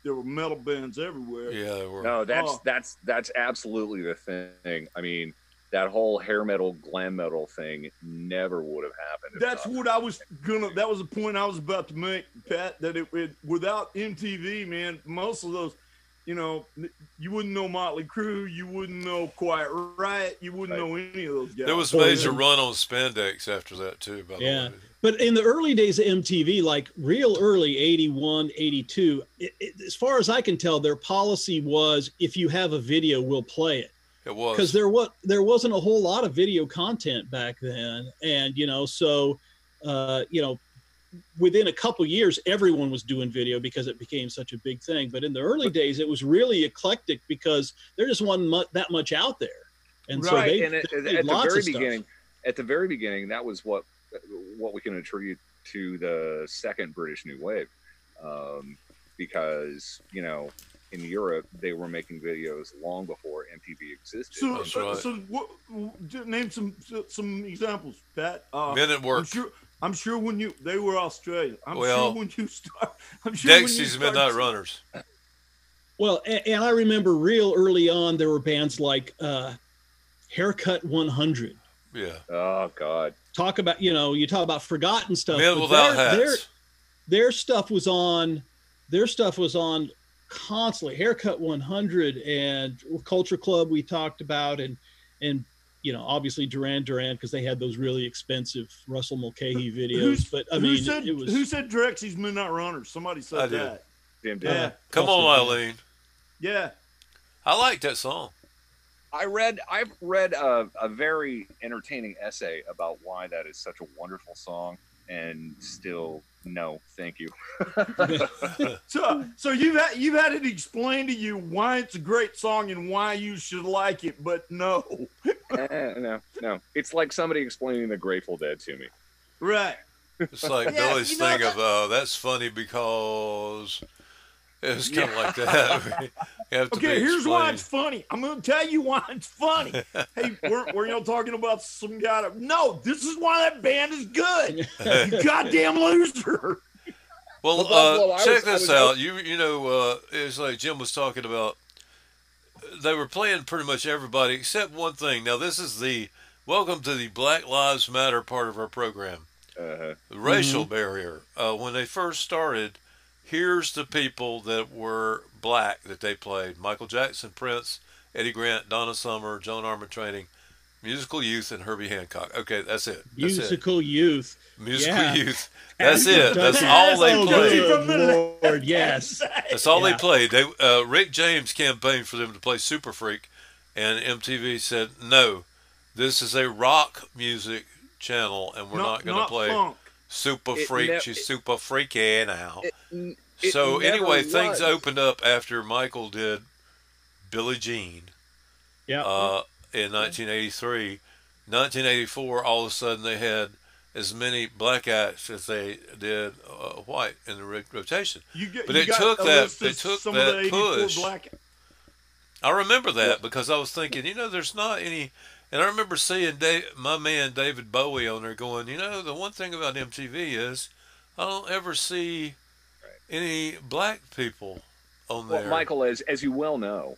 there were metal bands everywhere. yeah, they were. No, that's Oh. that's that's absolutely the thing. I mean, that whole hair metal, glam metal thing never would have happened. That's what I was gonna. That was the point I was about to make, Pat. That it, it without MTV, man, most of those, you know, you wouldn't know Motley Crue, you wouldn't know Quiet Riot, you wouldn't Right. know any of those guys. there was Oh, major yeah. run on spandex after that too. By the Yeah. way, But in the early days of MTV, like real early, 81, 82, it, it, as far as I can tell, their policy was if you have a video, we'll play it. it was. Because there was there wasn't a whole lot of video content back then, and you know, so uh, you know, within a couple years, everyone was doing video because it became such a big thing. But in the early days, it was really eclectic because there just wasn't mu- that much out there, and so right. they, and at, they at made the very of stuff. beginning, at the very beginning, that was what what we can attribute to the second British New Wave, um, because you know in Europe they were making videos long before MTV existed. So, That's right. so what, w- name some some examples, Pat. Uh, Men at I'm sure. I'm sure when you they were Australian. I'm Well, sure when you start. I'm sure when you Dexy's start- Midnight Runners. Well, and, and I remember real early on there were bands like uh, Haircut 100. Yeah. oh God, Talk about you know you talk about forgotten stuff. Men but without their, hats. Their, their stuff was on. Their stuff was on constantly. Haircut 100 and Culture Club we talked about and and you know obviously Duran Duran because they had those really expensive Russell Mulcahy videos. Who's- but I who mean said it was who said Dexy's Midnight Runners? Somebody said I did. that. Jim did. Yeah, Come Russell on, Eileen. yeah. I like that song. I read I've read a, a very entertaining essay about why that is such a wonderful song, and still no, thank you. So, so you've had you've had it explained to you why it's a great song and why you should like it, but no, Eh, no, no, it's like somebody explaining the Grateful Dead to me. right? It's like Yeah, Billy's you know thing that- of uh, that's funny because it's kind of like that. have to Okay, here's why it's funny. I'm going to tell you why it's funny. hey, we're, we're y'all talking about some guy? That, no, this is why that band is good. you goddamn loser. Well, Well, uh, I check was- this was- out. You you know, uh, it's like Jim was talking about. They were playing pretty much everybody except one thing. Now, this is the welcome to the Black Lives Matter part of our program. Uh, The racial barrier. Uh, when they first started, here's the people that were black that they played: Michael Jackson, Prince, Eddie Grant, Donna Summer, Joan Armatrading, Musical Youth, and Herbie Hancock. Okay, that's it. That's Musical youth. Musical yeah. Youth. That's You've it. That's all they Oh, played. good From the- Lord, yes. That's all Yeah. they played. They uh, Rick James campaigned for them to play Super Freak, and MTV said no. This is a rock music channel, and we're not, going to play funk. Super It Freak. ne- She's super freaky now. It, it so never anyway, things opened up after Michael did Billie Jean Yeah. uh, in 1983. 1984, all of a sudden they had as many black acts as they did uh, white in the rotation. You get, But you it got took that- it took some that of the 84 push. Black, I remember that because I was thinking, you know, there's not any, and I remember seeing Dave, my man David Bowie on there going, you know, the one thing about MTV is I don't ever see any black people on there. Well, Michael, as as you well know,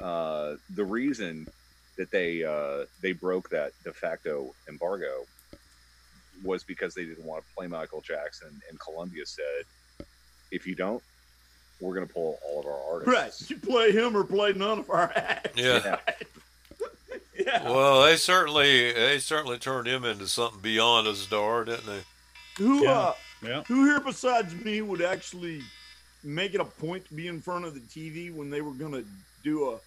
uh, the reason that they uh, they broke that de facto embargo was because they didn't want to play Michael Jackson, and Columbia said, if you don't, we're going to pull all of our artists. right? You play him or play none of our acts. yeah. Yeah. Yeah. Well, they certainly they certainly turned him into something beyond a star, didn't they? Who Yeah. uh, yeah. who here besides me would actually make it a point to be in front of the TV when they were gonna do a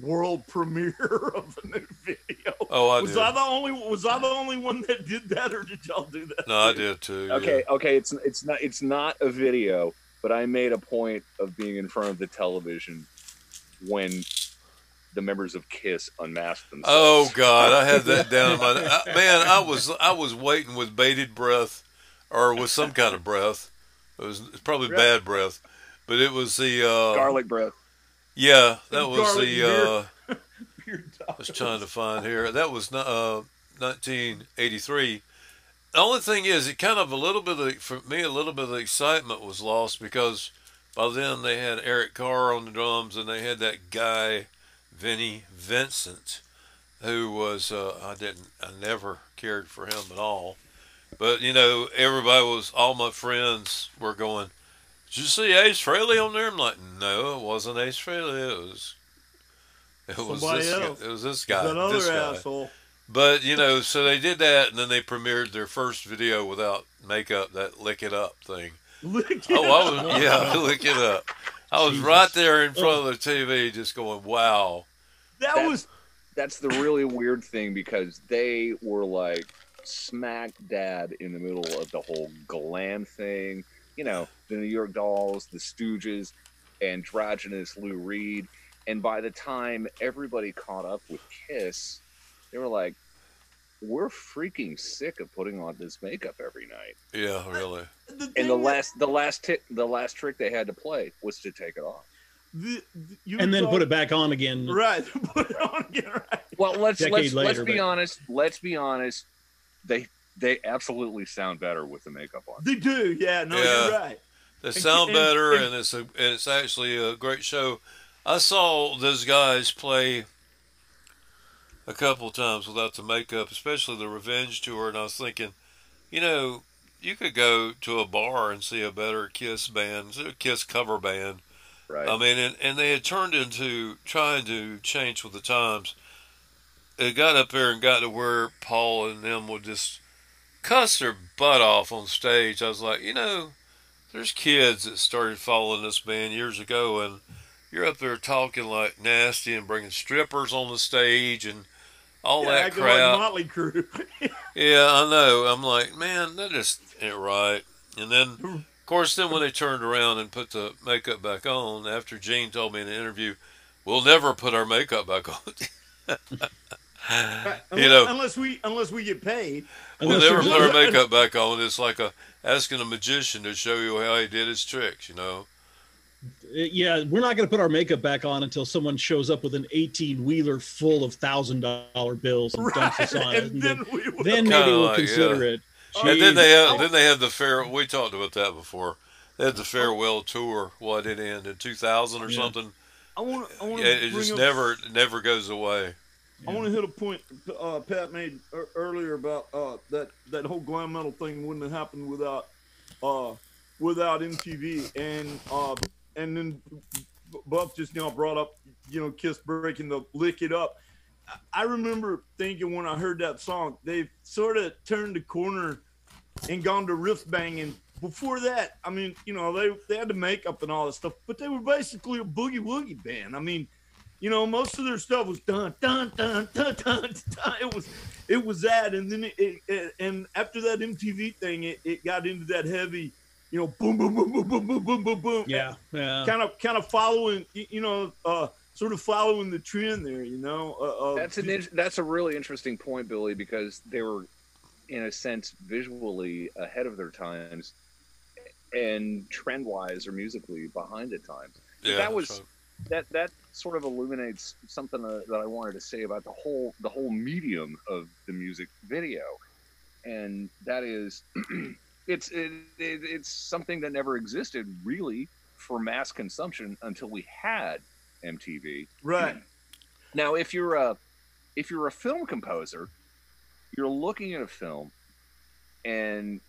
world premiere of a new video? Oh, I was did. I the only was I the only one that did that, or did y'all do that? No, I did too. yeah. Okay, okay, it's it's not it's not a video, but I made a point of being in front of the television when the members of Kiss unmasked themselves. Oh God, I had that down in my I, man. I was I was waiting with bated breath, or with some kind of breath. It was it's probably Right. bad breath, but it was the uh, garlic breath. Yeah, that was the. Uh, I was trying to find here. That was uh, 1983. The only thing is, it kind of a little bit of for me a little bit of the excitement was lost because by then they had Eric Carr on the drums and they had that guy Vinnie Vincent, who was uh, I didn't I never cared for him at all, but you know everybody was all my friends were going. Did you see Ace Frehley on there? I'm like, no, it wasn't Ace Frehley. It was. It was Somebody this. else. Guy. It was this guy. that other this guy. asshole. But you know, so they did that, and then they premiered their first video without makeup. That lick it up thing. Lick Oh, it I up. was yeah, lick it up. I was Jesus. right there in front of the TV, just going, "Wow." that That- was That's the really weird thing because they were like smack dab in the middle of the whole glam thing. You know, the New York Dolls, the Stooges, androgynous Lou Reed. And by the time everybody caught up with Kiss, they were like, we're freaking sick of putting on this makeup every night. Yeah, really. the And the last, the last tick, the last trick they had to play was to take it off. that- the- you And then talk- put it back on again. right. Put it on again. Right. Well, let's let's let's be but- honest. Let's be honest. They they absolutely sound better with the makeup on. They do. Yeah. No, Yeah. you're right. They And- sound and- better, and- and it's a and it's actually a great show. I saw those guys play a couple times without the makeup, especially the Revenge tour, and I was thinking, you know, you could go to a bar and see a better Kiss band, a Kiss cover band. Right. I mean, and, and they had turned into trying to change with the times. It got up there and got to where Paul and them would just cuss their butt off on stage. I was like, you know, there's kids that started following this band years ago, and you're up there talking like nasty and bringing strippers on the stage and all Yeah, that acting crap. like Motley Crue. Yeah, I know. I'm like, man, that just ain't right. And then, of course, then when they turned around and put the makeup back on, after Gene told me in an interview, we'll never put our makeup back on. Unless, uh, you know, unless we unless we get paid. we'll never put our makeup back on. It's like a asking a magician to show you how he did his tricks. You know. Yeah, we're not going to put our makeup back on until someone shows up with an 18 wheeler full of thousand dollar bills and dumps us on it. and And then then, we will. then maybe Kinda we'll like, consider yeah. it. And then they Jeez. had then they had the fair. We talked about that before. They had the farewell tour. What it ended in 2000 or Yeah. something. I want. I want It, to it just up, never never goes away. I want to hit a point uh, Pat made earlier about uh, that that whole glam metal thing wouldn't have happened without uh, without MTV and uh, and then Buff just now brought up, you know, Kiss breaking the lick it up. I- remember thinking when I heard that song, they've sort of turned the corner and gone to riff banging. Before that, I mean, you know, they they had the makeup and all this stuff, but they were basically a boogie woogie band. I mean, you know, most of their stuff was dun dun dun dun dun. It was it was that, and then it, it and after that MTV thing, it, it got into that heavy, you know, boom boom boom boom boom boom boom boom boom. Yeah, yeah. kind of kind of following, you know, uh, sort of following the trend there. You know, uh, uh, That's an in- that's a really interesting point, Billy, because they were, in a sense, visually ahead of their times, and trend wise or musically behind at times. Yeah, that was that's right. that that sort of illuminates something uh, that I wanted to say about the whole the whole medium of the music video, and that is, it's it, it, it's something that never existed really for mass consumption until we had MTV. right. Now, if you're a if you're a film composer, you're looking at a film and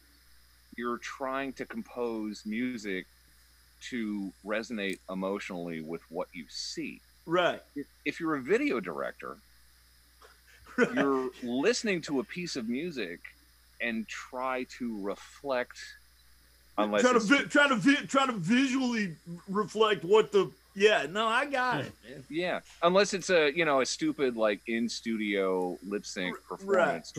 you're trying to compose music to resonate emotionally with what you see. Right. If you're a video director, right. you're listening to a piece of music and try to reflect unless try to vi- try to vi- try to visually reflect what the yeah. No, I got it. Man. Yeah, unless it's a you know a stupid like in studio lip sync performance.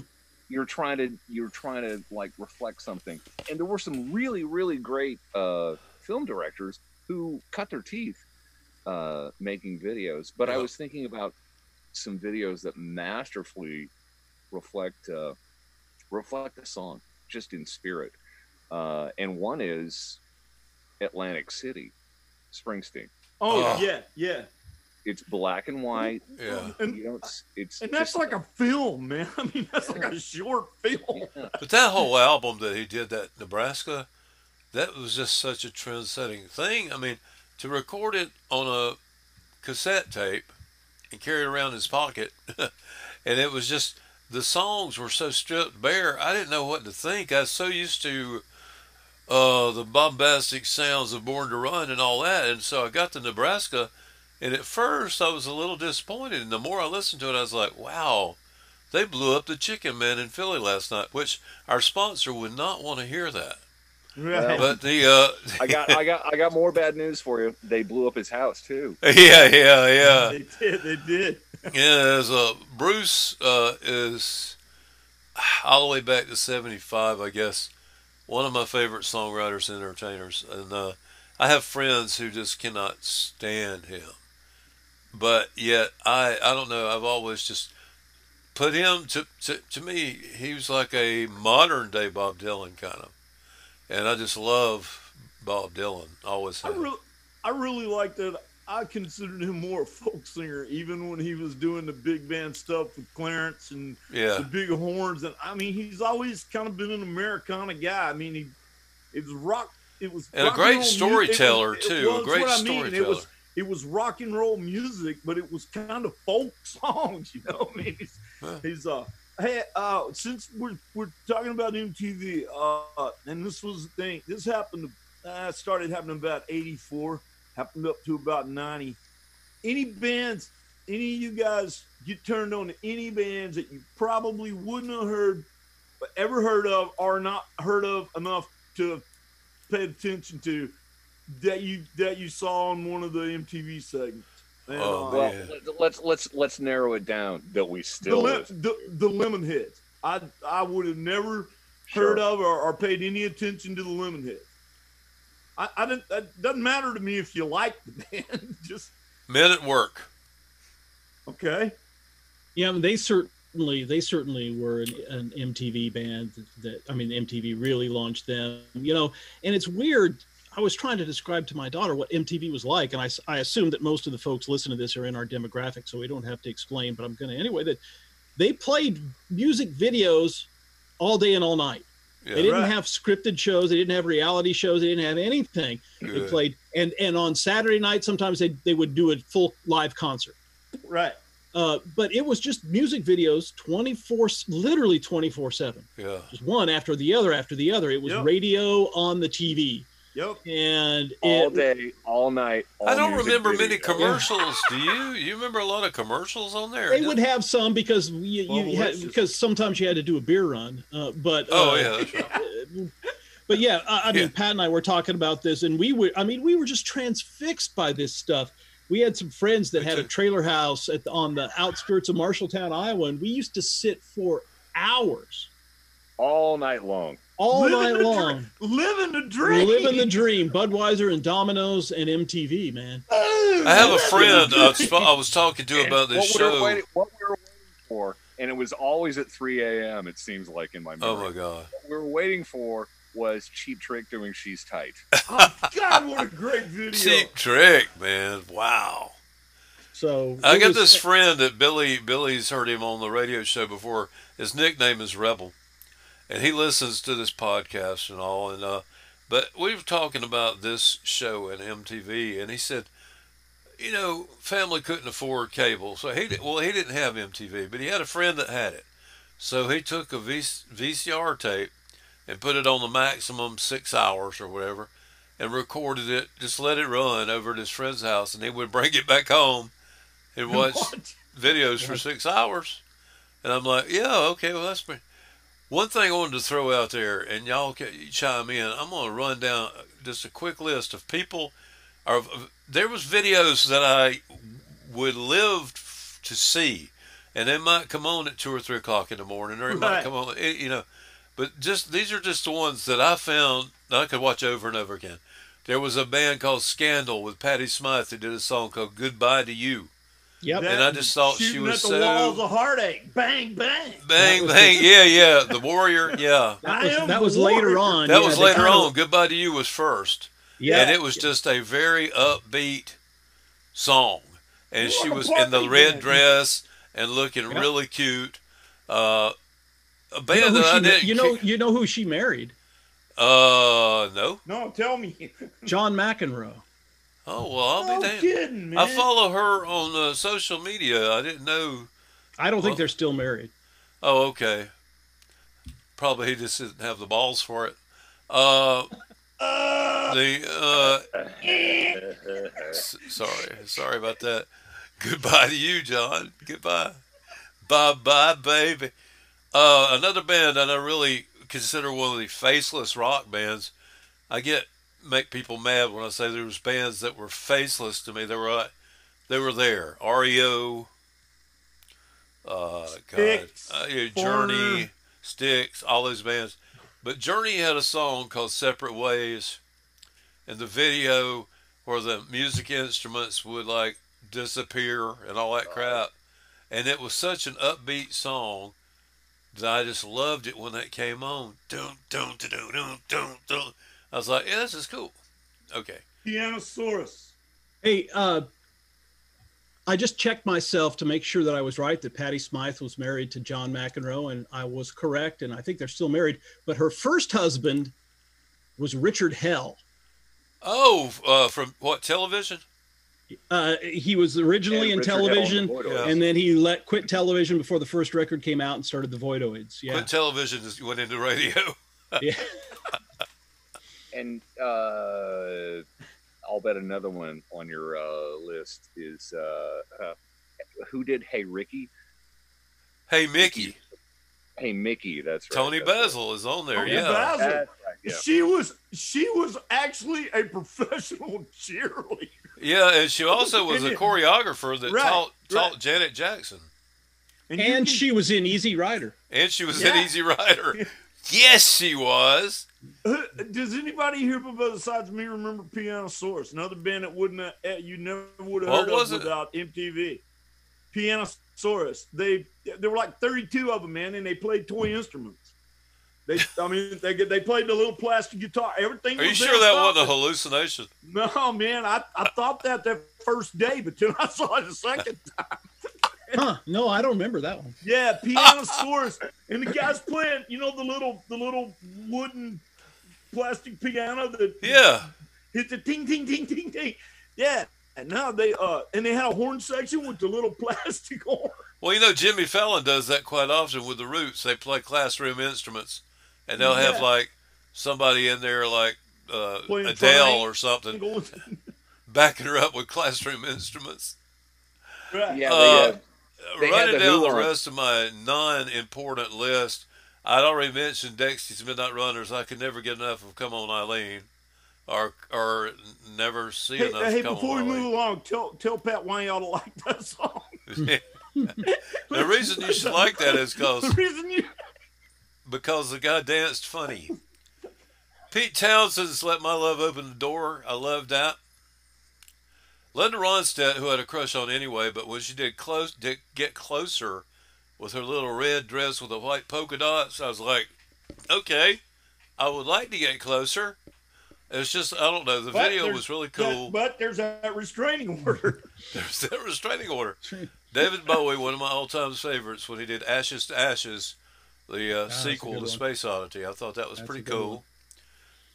You're trying to you're trying to like reflect something, and there were some really really great uh, film directors who cut their teeth uh, making videos. But I was thinking about some videos that masterfully reflect uh, reflect the song just in spirit, uh, and one is Atlantic City, Springsteen. Oh Oh. yeah, yeah. It's black and white. Yeah. And you don't. It's and that's like a film, man. I mean, that's like a short film. Yeah. But that whole album that he did, that Nebraska, that was just such a trend-setting thing. I mean, to record it on a cassette tape and carry it around in his pocket, and it was just the songs were so stripped bare. I didn't know what to think. I was so used to uh, the bombastic sounds of Born to Run and all that, and so I got to Nebraska, and at first I was a little disappointed. And the more I listened to it, I was like, wow. They blew up the Chicken Man in Philly last night, which our sponsor would not want to hear that. Right. But the uh, I got, I got, I got more bad news for you. They blew up his house too. yeah, yeah, yeah, They did. They did. yeah. As uh, Bruce uh, is all the way back to '75, I guess. One of my favorite songwriters and entertainers, and uh, I have friends who just cannot stand him. But yet, I I don't know. I've always just put him to to to me. He was like a modern day Bob Dylan kind of, and I just love Bob Dylan. Always I really, I really like that. I considered him more a folk singer, even when he was doing the big band stuff with Clarence and yeah. the big horns. And I mean, he's always kind of been an Americana guy. I mean, he it was rock. It was And a great storyteller, it was- it too, a great I mean. It storyteller. was it was rock and roll music, but it was kind of folk songs. You know, I mean, he's, Huh. he's uh. Hey, uh, since we're we're talking about MTV, uh, and this was the thing. This happened. Uh, started happening about '84. Happened up to about '90. Any bands, any of you guys get turned on to any bands that you probably wouldn't have heard, ever heard of, or not heard of enough to pay attention to, that you that you saw on one of the MTV segments. And, Oh, uh, Well, let- let's let's let's narrow it down that we still le- live. the the Lemonheads. I I would have never heard of or, or paid any attention to the lemon heads. I, I didn't. It doesn't matter to me if you like the band. Just Men at work. okay. Yeah, I mean, they certainly they certainly were an, an MTV band that I mean MTV really launched them. You know, and it's weird. I was trying to describe to my daughter what MTV was like, and I assume that most of the folks listening to this are in our demographic, so we don't have to explain. But I'm going to anyway. That they played music videos all day and all night. Yeah. They didn't Right. have scripted shows. They didn't have reality shows. They didn't have anything. They played and and on Saturday night sometimes they they would do a full live concert. Right. Uh, but it was just music videos 24 literally 24 7 Yeah. just one after the other after the other it was Yep. radio on the tv Yep. and all it, day, all night. All I don't music remember many commercials. Do you? You remember a lot of commercials on there? they would have some because you, you had, Bubblicious. because sometimes you had to do a beer run. Uh, but Oh uh, yeah, that's right. but yeah, I, I mean, Yeah. Pat and I were talking about this, and we were, I mean, we were just transfixed by this stuff. We had some friends that Me had a trailer house at the, on the outskirts of Marshalltown, Iowa, and we used to sit for hours, all night long. All Living night the dr- long, Living the dream. living the dream. Budweiser and Domino's and MTV, man. Oh, I have a friend the I was. I was talking to about this what We were show. waiting, what we were waiting for, and it was always at 3 a.m. It seems like in my oh, memory. Oh my god! What we were waiting for was Cheap Trick doing "She's Tight." Oh, God, what a great video. Cheap trick, man! Wow. So I got was- this friend that Billy Billy's heard him on the radio show before. His nickname is Rebel, and he listens to this podcast and all. And uh, but we were talking about this show and MTV, and he said, you know, family couldn't afford cable, so he did, well he didn't have MTV, but he had a friend that had it, so he took a v, VCR tape and put it on the maximum six hours or whatever. And recorded it, just let it run over at his friend's house, and he would bring it back home and watch What? videos for six hours. And I'm like, yeah, okay, well, that's pretty. One thing I wanted to throw out there, and y'all can chime in. I'm going to run down just a quick list of people. Or there was videos that I would live to see, and they might come on at two or three o'clock in the morning, or it might come on, you know. But just these are just the ones that I found that I could watch over and over again. There was a band called Scandal with Patty Smyth that did a song called "Goodbye to You." Yep. And I just thought she Shooting was at the so- walls of heartache. Bang, bang. Bang, was bang, yeah, yeah. The Warrior, yeah. That was, that was later on. That yeah, was later kinda- on. Goodbye to You was first. Yeah, And it was just a very upbeat song. And What she was in the red band. dress and looking Yeah. really cute. Uh, a You know, band who that I she, didn't. you know, you know who she married? Uh, no. No, tell me. John McEnroe. Oh well, I'll no be damned. kidding, man. I follow her on uh, social media. I didn't know. I don't think they're still married. Oh, okay. Probably he just didn't have the balls for it. Uh, the uh, sorry, sorry about that. Goodbye to you, John. Goodbye. Bye bye, baby. Uh, another band that I really consider one of the faceless rock bands. I get make people mad when I say there was bands that were faceless to me. They were like, they were there. REO, uh, God, uh. Journey, Styx, all those bands. But Journey had a song called "Separate Ways." and the video where the music instruments would like disappear and all that crap. And it was such an upbeat song that I just loved it when that came on. Dun, dun, dun, dun, dun, dun. I was like, yeah, this is cool. Okay. Pianosaurus. Hey, uh, I just checked myself to make sure that I was right that Patty Smyth was married to John McEnroe, and I was correct, and I think they're still married. But her first husband was Richard Hell. Oh, uh, from what television? Uh, he was originally in Richard Hell on the television, Yeah. And then he let quit television before the first record came out and started the Voidoids. Yeah, When television just went into radio. yeah. And uh, I'll bet another one on your uh, list is uh, uh, who did Hey Ricky? Hey, Mickey. Hey Mickey, that's right. Toni that's right. Basil is on there. Toni yeah. Basil. Right, yeah. She was she was actually a professional cheerleader. Yeah, and she also was a choreographer that Right, taught taught right. Janet Jackson. you and can- she was in Easy Rider. And she was Yeah. an Easy Rider. yes, she was. Does anybody here besides me remember Pianosaurus? Another band that wouldn't have, eh, you never would have heard was of it? without MTV. Pianosaurus. They there were like 32 of them, man, and they played toy instruments. They, I mean, they they played the little plastic guitar. Everything. Are you sure that wasn't a hallucination? No, man, I, I thought that that first day, but then I saw it the second time. Huh? No, I don't remember that one. Yeah, Pianosaurus, and the guy's playing, you know, the little the little wooden plastic piano that Yeah. hits the ting ting ting ting ting. Yeah, and now they uh and they had a horn section with the little plastic horn. Well, you know, Jimmy Fallon does that quite often with the Roots. They play classroom instruments, and they'll have like somebody in there like uh, Playing Adele or something, backing her up with classroom instruments. Right. Yeah, Uh, they, uh, They had Running the down the rest of my non-important list, I'd already mentioned Dexy's Midnight Runners. I could never get enough of "Come On Eileen," or or never see Hey, enough. hey, Come before we on, move along, tell tell Pat why y'all like that song. the reason you should like that is because the reason you because the guy danced funny. Pete Townshend's "Let My Love Open the Door." I loved that. Linda Ronstadt, who had a crush on anyway, but when she did close, did get closer with her little red dress with the white polka dots, I was like, okay, I would like to get closer. It's just I don't know. The But video was really that- cool. but there's that restraining order. There's that restraining order. David Bowie, one of my all-time favorites, when he did "Ashes to Ashes," the uh, a sequel to one. Space Oddity. I thought that was That's pretty cool. one.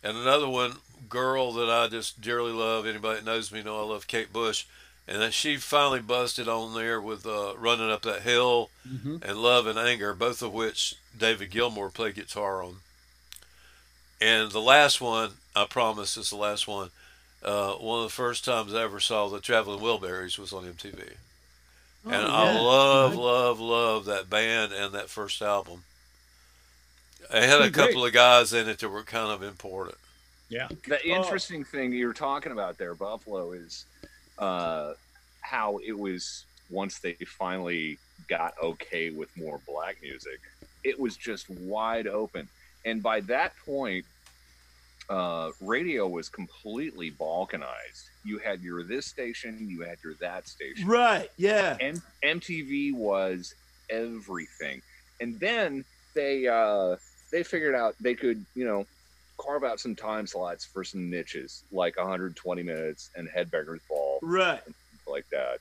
And another one, girl that I just dearly love. Anybody that knows me know I love Kate Bush, and that she finally busted on there with uh, "Running Up That Hill" hmm and "Love and Anger," both of which David Gilmour played guitar on. And the last one, I promise, is the last one. Uh, one of the first times I ever saw the Traveling Wilburys was on MTV. And I love, Right. love, love that band and that first album. It had a Pretty great. couple of guys in it that were kind of important. Yeah. The interesting thing you're talking about there, Buffalo, is uh, how it was once they finally got okay with more black music, it was just wide open. And by that point, uh, radio was completely balkanized. You had your this station, you had your that station. right? Yeah. M- MTV was everything, and then they uh, they figured out they could you know carve out some time slots for some niches like 120 minutes and Headbangers Ball Right. like that.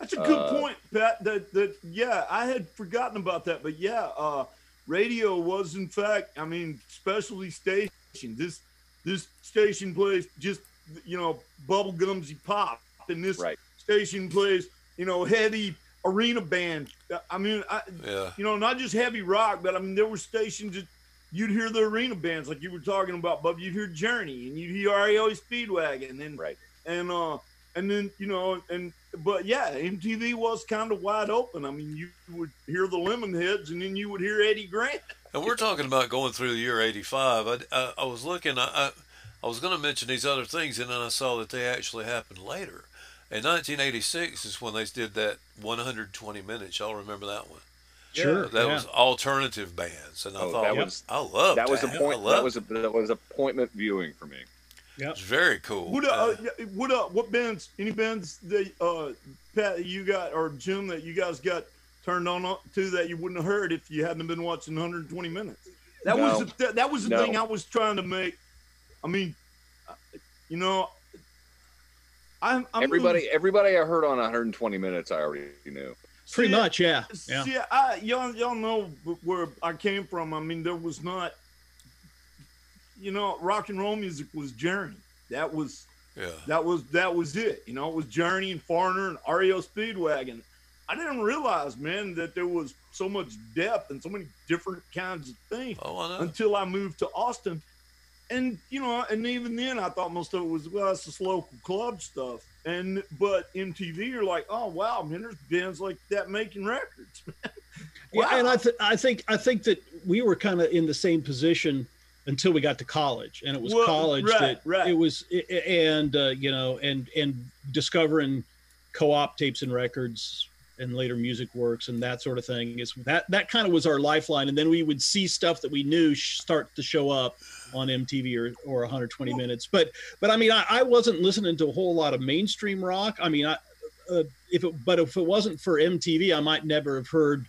That's a good Uh, point, Pat. That that yeah, I had forgotten about that, but yeah, uh, radio was in fact, I mean, specialty station. This this station plays just you know bubblegumsy pop, and this Right. station plays you know heavy arena band. I mean, I, Yeah. you know, not just heavy rock, but I mean, there were stations that you'd hear the arena bands like you were talking about, Bub. You'd hear Journey and you'd hear REO Speedwagon and Right. and uh and then you know and but yeah, MTV was kind of wide open. I mean, you would hear the Lemonheads and then you would hear Eddie Grant. And we're talking about going through the year 85. I, I, I was looking, I, I, I was going to mention these other things, and then I saw that they actually happened later. In 1986 is when they did that 120 minutes. Y'all remember that one? Sure. That yeah. was alternative bands, and I Oh, thought that that was- I love that was a I point. That was a that was appointment viewing for me. Yeah, it's very cool. What Uh, uh, what uh, what bands? Any bands that uh Pat you got or Jim that you guys got turned on to that you wouldn't have heard if you hadn't been watching 120 minutes? That was No. the, that, that was the No. thing I was trying to make. I mean, uh, you know, I'm, I'm everybody, everybody I heard on 120 minutes, I already knew. Pretty See, much, yeah. Yeah. See, I, y'all, y'all know where I came from. I mean, there was not, you know, rock and roll music was Journey. That was yeah. that was that was it. You know, it was Journey and Foreigner and REO Speedwagon. I didn't realize, man, that there was so much depth and so many different kinds of things Oh, I until I moved to Austin. And you know, and even then, I thought most of it was well, it's just local club stuff. And but MTV, you're like, oh wow, man, there's bands like that making records. Yeah, and I, th- I think I think that we were kind of in the same position until we got to college, and it was Well, college right, that right. it was, and uh, you know, and and discovering co-op tapes and records, and later music works and that sort of thing is that that kind of was our lifeline, and then we would see stuff that we knew sh- start to show up on MTV or, or 120 minutes. But but I mean, I, I wasn't listening to a whole lot of mainstream rock. I mean, I uh, if it but if it wasn't for MTV, I might never have heard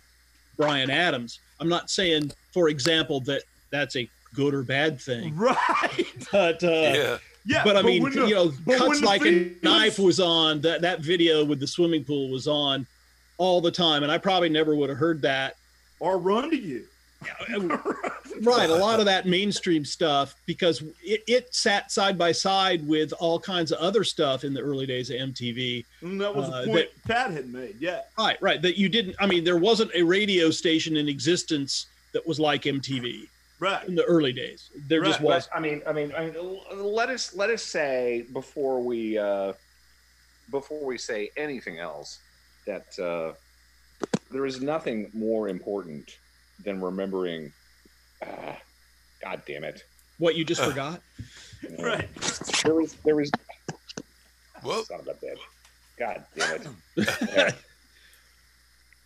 Bryan Adams. I'm not saying, for example, that that's a good or bad thing, right. but uh, yeah. Yeah. but I mean, the- you know, cuts like a Feelings- knife was on. That that video with the swimming pool was on all the time, and I probably never would have heard that. or run to you. Right, a lot of that mainstream stuff because it, it sat side by side with all kinds of other stuff in the early days of MTV. And that was Uh, a point Pat had made. Yeah. Right, right. That you didn't. I mean, there wasn't a radio station in existence that was like MTV. Right. in the early days. There just was. But I mean, I mean, I mean, let us let us say before we uh, before we say anything else that uh, there is nothing more important than remembering. Uh, God damn it! What you just forgot? Right. There was there was Whoa. son of a bitch. God damn it! All right.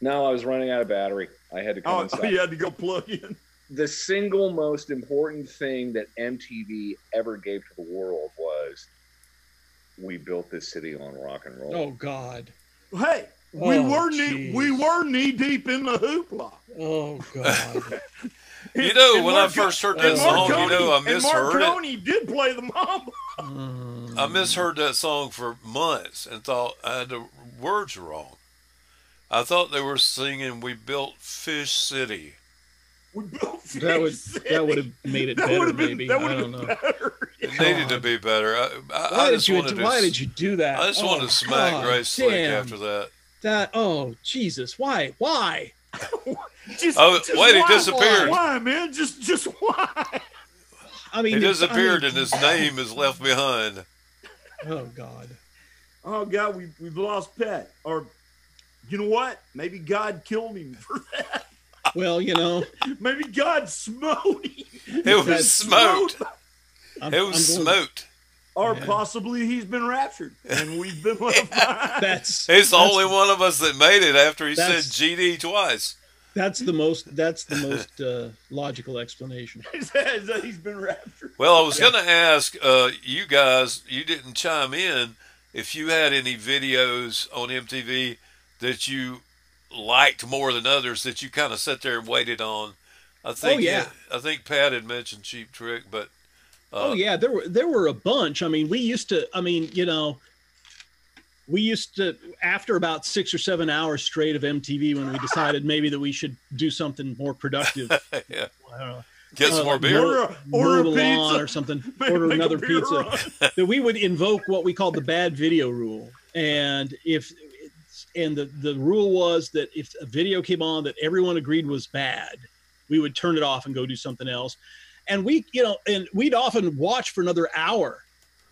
No, I was running out of battery. I had to come Oh, inside. you had to go plug in. the single most important thing that MTV ever gave to the world was we built this city on rock and roll. Oh God. Hey, we Oh, were knee, we were knee deep in the hoopla. Oh God. You know, And when I Marco- first heard and that song, you know, I and misheard it. Marconi did play the mamba. Mm. I misheard that song for months and thought I had the words wrong. I thought they were singing "We built Fish City." We built that would Fish that would have made it That better, would've been- maybe. That I would have don't been know. better. It needed to be better. I, I, Why I did you? wanted to. Did you do that? I just oh, wanted to smack God Grace Slick after that. That. Oh Jesus! Why? Why? Just, Oh, just wait, he why? disappeared. Why, man? Just, just why? I mean, He it's- I disappeared mean- and his name is left behind. Oh God. Oh God, we we've lost Pet. Or, you know what? Maybe God killed him for that. Well, you know, Maybe God smote him. It was That's- smoked. It was I'm going- smoked. Or Yeah. possibly he's been raptured and we've been left behind. That's He's the that's- only one of us that made it after he said GD twice. That's the most. That's the most uh, logical explanation. He says that he's been raptured. Well, I was going to ask uh, you guys, you didn't chime in, if you had any videos on MTV that you liked more than others that you kind of sat there and waited on. I think Oh, yeah. I think Pat had mentioned Cheap Trick, but uh, oh yeah, there were there were a bunch. I mean, we used to. I mean, you know, we used to after about six or seven hours straight of MTV when we decided maybe that we should do something more productive. yeah, I get some Uh, more beer. Order a, mow order lawn pizza. or something. Make- order make another pizza. that we would invoke what we called the bad video rule and if and the the rule was that if a video came on that everyone agreed was bad we would turn it off and go do something else and we you know and we'd often watch for another hour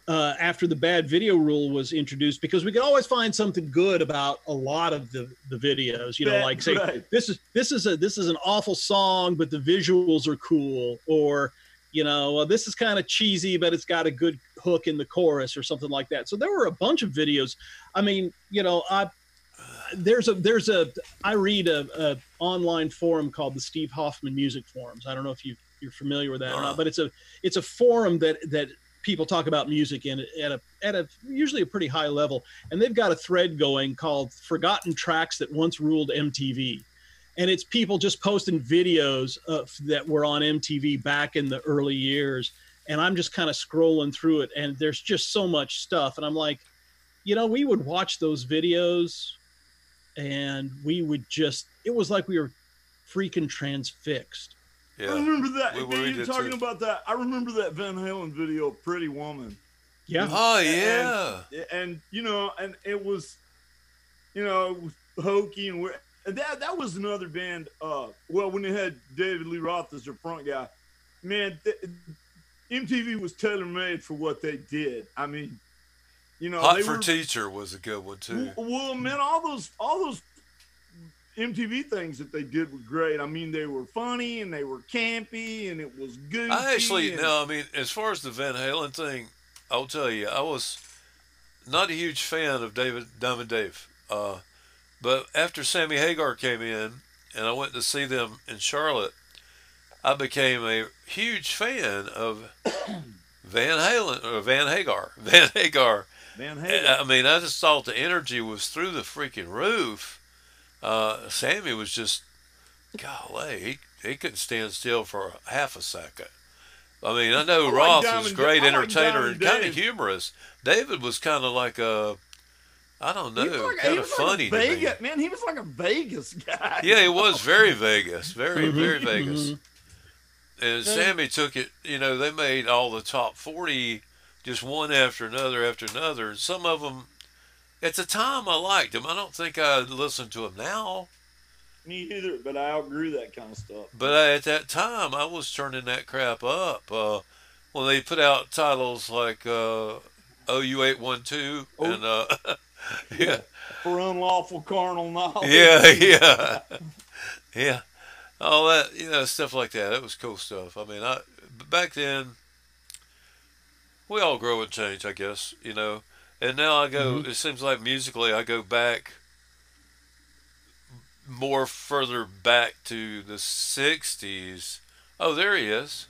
uh, after the bad video rule was introduced because we could always find something good about a lot of the the videos you know like say right. this is this is a this is an awful song but the visuals are cool or you know well, this is kind of cheesy but it's got a good hook in the chorus or something like that. So there were a bunch of videos. I mean you know i there's a there's a i read a, a online forum called the steve hoffman music forums. I don't know if you you're familiar with that or not but it's a it's a forum that that people talk about music in at a at a usually a pretty high level and they've got a thread going called forgotten tracks that once ruled mtv and it's people just posting videos of, that were on MTV back in the early years. And I'm just kind of scrolling through it, and there's just so much stuff. And I'm like, you know, we would watch those videos, and we would just, it was like we were freaking transfixed. I remember that. We- man, we you're did talking too. about that. I remember that Van Halen video, "Pretty Woman," Yeah. oh yeah, and you know, and it was, you know, it hokey and we're, and that that was another band. Uh, well, when they had David Lee Roth as their front guy, man, th- MTV was tailor made for what they did. I mean, you know, Hot they for were, Teacher was a good one too. Well, well, man, all those all those MTV things that they did were great. I mean, they were funny and they were campy and it was goofy. I actually no, I mean as far as the Van Halen thing, I'll tell you, I was not a huge fan of David Diamond Dave. Uh, but after Sammy Hagar came in and I went to see them in Charlotte, I became a huge fan of Van Halen or Van Hagar. Van Hagar. Van Halen. I mean, I just thought the energy was through the freaking roof. Uh, Sammy was just, golly, he, he couldn't stand still for half a second. I mean, I know I like Roth was a great I like entertainer and kind of humorous. David was kind of like a, I don't know, like- he kind of was like a funny to me. Vegas, man. He was like a Vegas guy. Yeah, he was very Vegas, very Mhm, very Vegas. mhm. And Sammy took it. You know, they made all the top forty, just one after another after another. And some of them, at the time, I liked them. I don't think I'd listen to them now. Me either, but I outgrew that kind of stuff. But at that time, I was turning that crap up. Uh, when they put out titles like uh, OU812 Oh. and uh, yeah, For unlawful carnal knowledge. yeah, yeah, yeah, all that you know stuff like that. That was cool stuff. I mean, I back then we all grow and change, I guess, you know. And now I go. Mm-hmm. It seems like musically, I go back more further back to the '60s. Oh, there he is.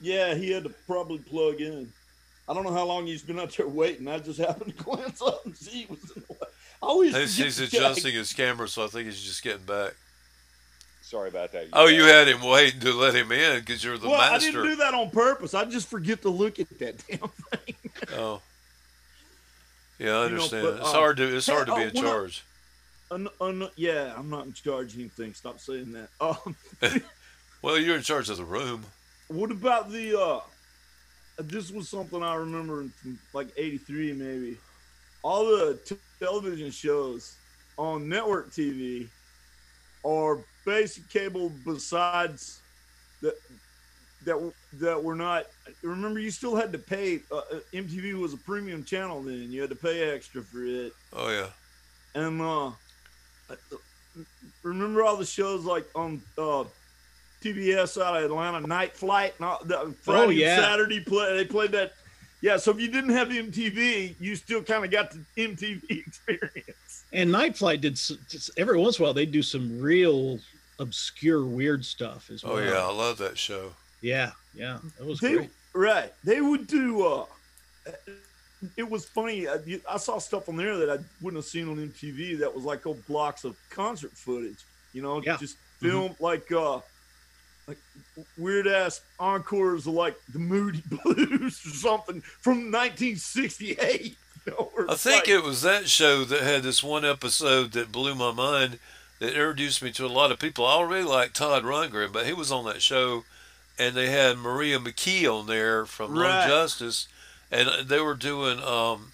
Yeah, he had to probably plug in. I don't know how long he's been out there waiting. I just happened to glance up and see he was in the way. I always He's, he's the guy- adjusting his camera, so I think he's just getting back. Sorry about that. Oh, you had him waiting to let him in because you're the Well, I didn't do that on purpose. I just forget to look at that damn thing. Oh, yeah, I You know, understand. but, it's uh, hard to it's hard to be oh, in I- charge. Yeah, I'm not in charge of anything. Stop saying that. Um, Well, you're in charge of the room. what about the? uh This was something I remember from like '83, maybe. All the t- television shows on network TV are basic cable. Besides that, that that were not. Remember, you still had to pay. Uh, uh, MTV was a premium channel then. You had to pay extra for it. Oh yeah, and uh remember all the shows like on uh TBS out of Atlanta, Night Flight, and all, the Friday and yeah. Saturday play. They played that. Yeah, so if you didn't have MTV, you still kind of got the MTV experience. And Night Flight did s- s- every once in a while they do some real obscure weird stuff as well. oh yeah, I love that show. Yeah, yeah. That was They, great. right, they would do. uh It was funny. I, I saw stuff on there that I wouldn't have seen on MTV. That was like old blocks of concert footage. You know, Yeah. just film like uh like weird ass encores of like the Moody Blues or something from 1968. You know, I think like- it was that show that had this one episode that blew my mind that introduced me to a lot of people. I already like Todd Rundgren, but he was on that show, and they had Maria McKee on there from Lone Right. Justice, and they were doing. Um,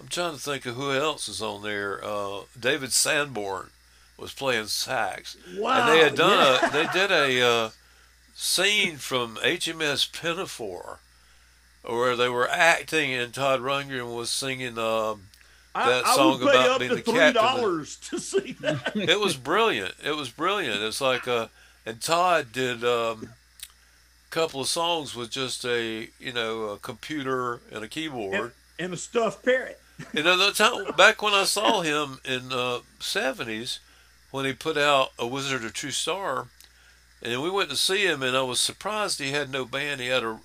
I'm trying to think of who else is on there. Uh, David Sanborn was playing sax, wow, and they had done yeah. a they did a uh, scene from HMS Pinafore where they were acting and Todd Rundgren was singing um, I, that I song would pay about up being the captain dollars to see that. it was brilliant it was brilliant it's like uh and Todd did um a couple of songs with just a you know a computer and a keyboard and a stuffed parrot. You know, the time back when I saw him in uh, the '70s, when he put out "A Wizard of True Star," and we went to see him, and I was surprised he had no band. He had a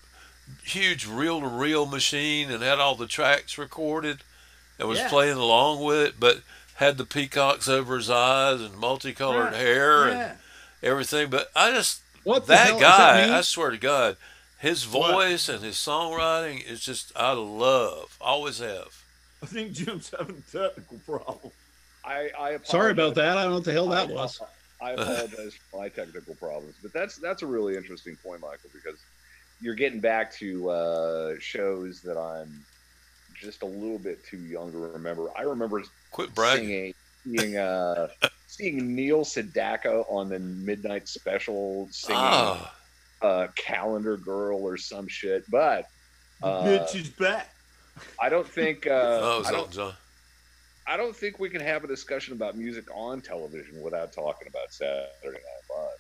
huge reel-to-reel machine and had all the tracks recorded, and was Yeah. playing along with it, but had the peacocks over his eyes and multicolored hair Yeah. and everything. But I just What the that does guy, that? I swear to God, his What? voice and his songwriting is just I love, always have. I think Jim's having a technical problem. I, I apologize. Sorry about that. I don't know what the hell that I- was. I apologize for my technical problems, but that's that's a really interesting point, Michael, because you're getting back to uh, shows that I'm just a little bit too young to remember. I remember Quit bragging. seeing seeing, uh, seeing Neil Sedaka on the Midnight Special singing Ah, uh, "Calendar Girl" or some shit, but uh, bitch is back. I don't think uh, that was I don't John. I don't think we can have a discussion about music on television without talking about Saturday Night Live.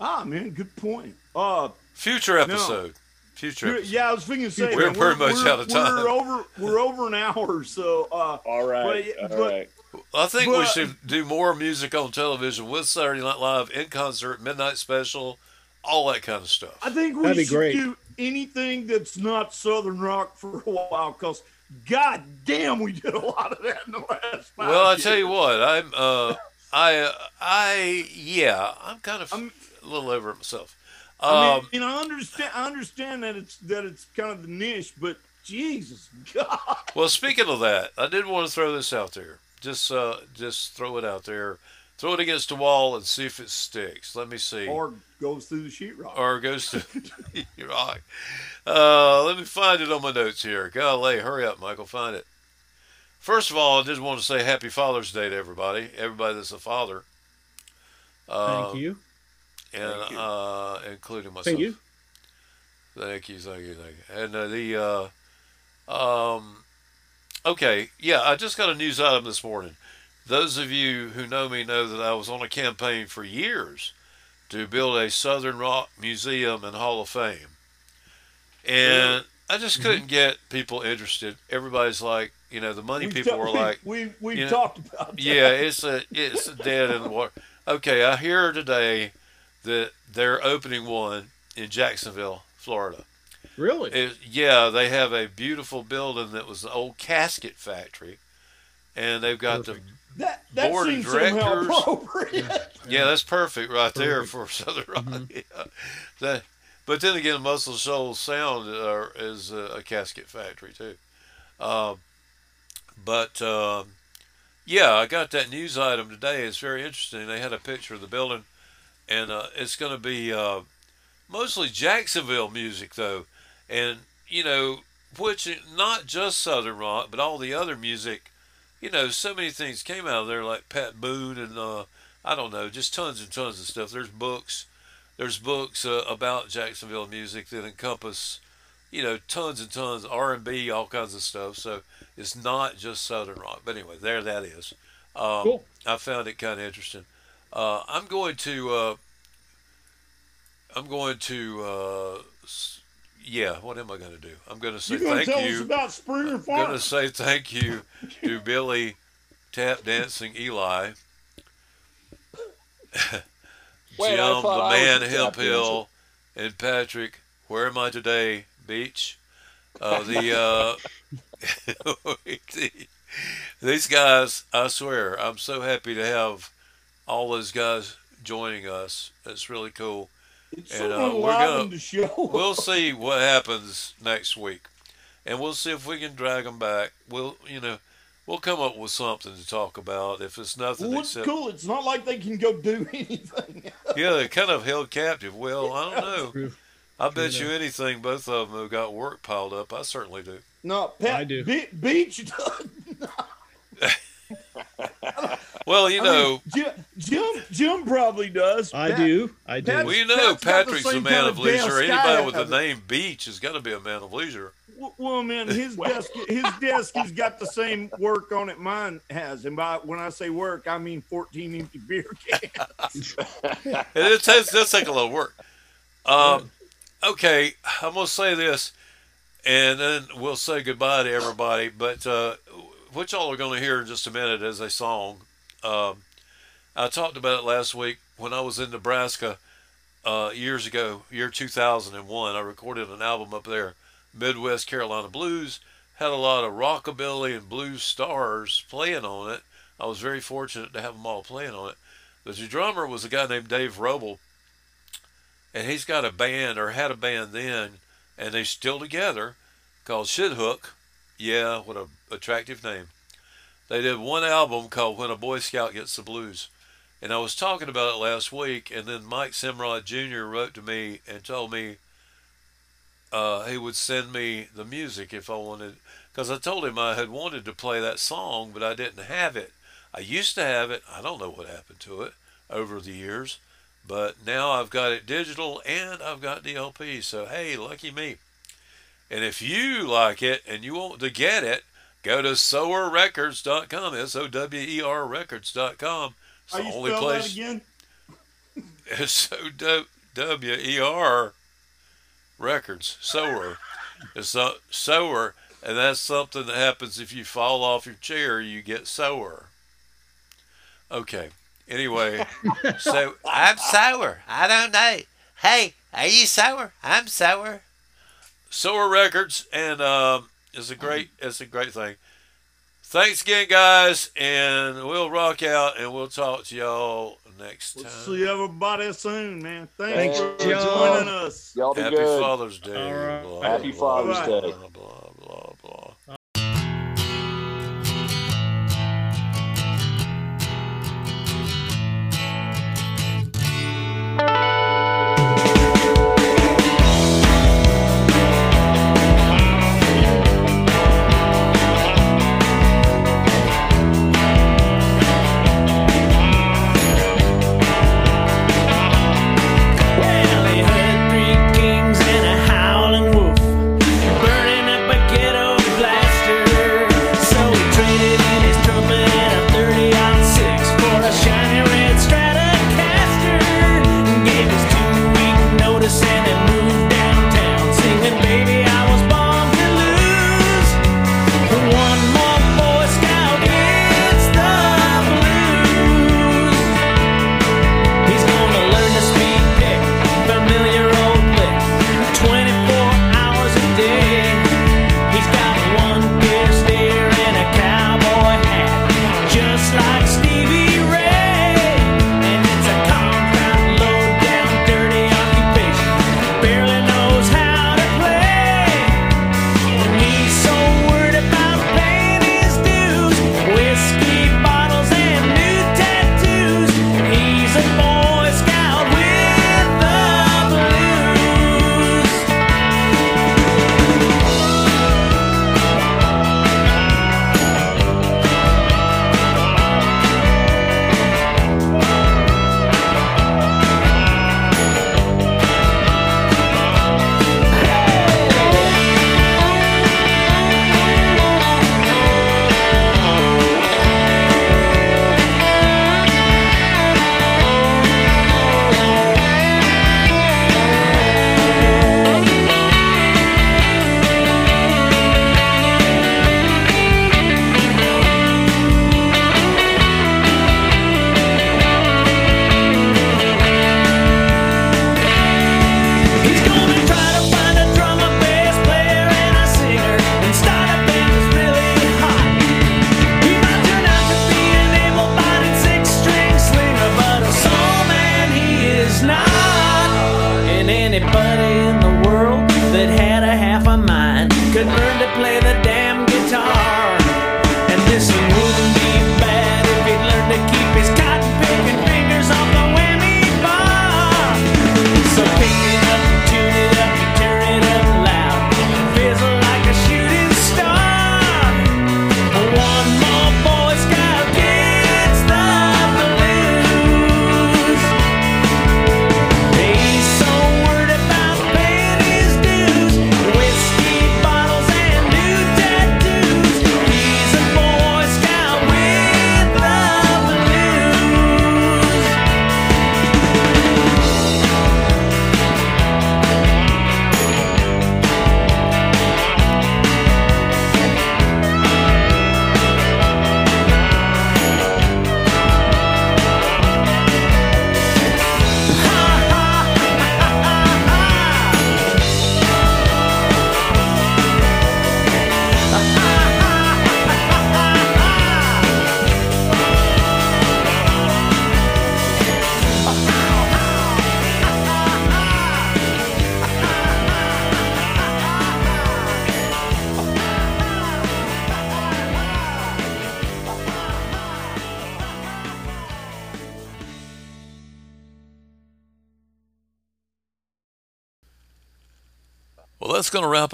Ah, man, good point. Uh, Future episode. Future. episode. yeah, I was thinking, say, We're man, pretty much we're- out of time. We're over, we're over an hour, so uh, All right, But- all but- right. I think we should do more music on television with Saturday Night Live, in concert, midnight special, all that kind of stuff. I think we That'd be should great. do anything that's not Southern rock for a while, because God damn, we did a lot of that in the last. Five Well, I years. tell you what, I'm, uh, I, uh, I, yeah, I'm kind of I'm- a little over it myself. I Um, mean, you know, I understand. I understand that it's that it's kind of the niche, but Jesus God, well, speaking of that, I did want to throw this out there. Just, uh, just throw it out there. Throw it against the wall and see if it sticks. Let me see. or goes through the sheetrock. or goes to you're right. Uh, let me find it on my notes here. Golly, hurry up, Michael, find it. First of all, I just want to say Happy Father's Day to everybody, everybody that's a father. Uh, Thank you. And Thank you. uh, including myself. Thank you. Thank you, thank you, thank you. And uh, the uh, um, okay, yeah, I just got a news item this morning. Those of you who know me know that I was on a campaign for years to build a Southern Rock Museum and Hall of Fame, and I just mm-hmm. couldn't get people interested. Everybody's like, you know, the money We've people ta- were we- like, we we've you know, talked about that. yeah, it's a it's dead in the water. Okay, I hear today that they're opening one in Jacksonville, Florida. Really? It, yeah, they have a beautiful building that was the old casket factory, and they've got Perfect. that that board of seems somehow directors. appropriate. the yeah, that's perfect right there for Southern Rock. Mhm. Yeah. That, but then again, Muscle Shoals Sound uh, is a, a casket factory too. Um, but um, yeah, I got that news item today. It's very interesting. They had a picture of the building, and uh, it's going to be uh, mostly Jacksonville music though, and you know, which not just Southern rock, but all the other music. You know, so many things came out of there, like Pat Boone and uh, I don't know, just tons and tons of stuff. There's books, there's books uh, about Jacksonville music that encompass, you know, tons and tons R and B, all kinds of stuff. So it's not just Southern rock. But anyway, there that is. Um, Cool. I found it kind of interesting. Uh, I'm going to. Uh, I'm going to. S- yeah, what am I going to do? I'm going to say going to thank tell you. us about Springer I'm going to say thank you to Billy Tap Dancing Eli, Wait, I Jim the Man the Hemp Hill, and Patrick. Where am I today? Beach. Uh, the uh, these guys, I swear, I'm so happy to have all those guys joining us. It's really cool. It's and, uh, we're enlivened gonna- to show. We'll see what happens next week, and we'll see if we can drag them back. We'll, you know, we'll come up with something to talk about. If it's nothing Well, what's except, cool? It's not like they can go do anything. yeah, they're kind of held captive. Well, I don't know. True. I bet True you anything. Both of them have got work piled up. I certainly do. No, Pat, I do. Be- Beach does. Well, you I know, mean, Jim, Jim, Jim probably does. I Pat- do. I do. Pat- well, you know, Pat's the Patrick's a man of of leisure. Anybody with have. the name Beach has got to be a man of leisure. Well, man, his desk, his desk has got the same work on it mine has, and by when I say work, I mean fourteen empty beer cans. And it takes does take a lot of work. Um, okay, I'm gonna say this, and then we'll say goodbye to everybody. But uh, what y'all are gonna hear in just a minute is a song. Um, I talked about it last week when I was in Nebraska uh, years ago, year 2001. I recorded an album up there, Midwest Carolina Blues. Had a lot of rockabilly and blues stars playing on it. I was very fortunate to have them all playing on it. The drummer was a guy named Dave Roble, and he's got a band or had a band then, and they're still together, called Shit Hook. Yeah, what a attractive name. They did one album called When a Boy Scout Gets the Blues, and I was talking about it last week, and then Mike Simrod Jr. wrote to me and told me uh, he would send me the music if I wanted, because I told him I had wanted to play that song, but I didn't have it. I used to have it. I don't know what happened to it over the years, but now I've got it digital and I've got the LP. So hey, lucky me. And if you like it and you want to get it, go to sowerrecords.com. S O W E R records.com. It's the only place. that again? S O W E R records. Sower. It's sower, and that's something that happens if you fall off your chair. You get sour. Okay. Anyway, so I'm sour. I don't know. Hey, are you sour? I'm sour. Sower Records, and um, it's a mm-hmm. great, it's a great thing. Thanks again, guys, and we'll rock out, and we'll talk to y'all next We'll time. see everybody soon, man. Thanks, Thanks, for y'all. joining us. Y'all be Happy good. Father's Day. All right. blah, Happy blah, Father's blah, Day. Blah, blah,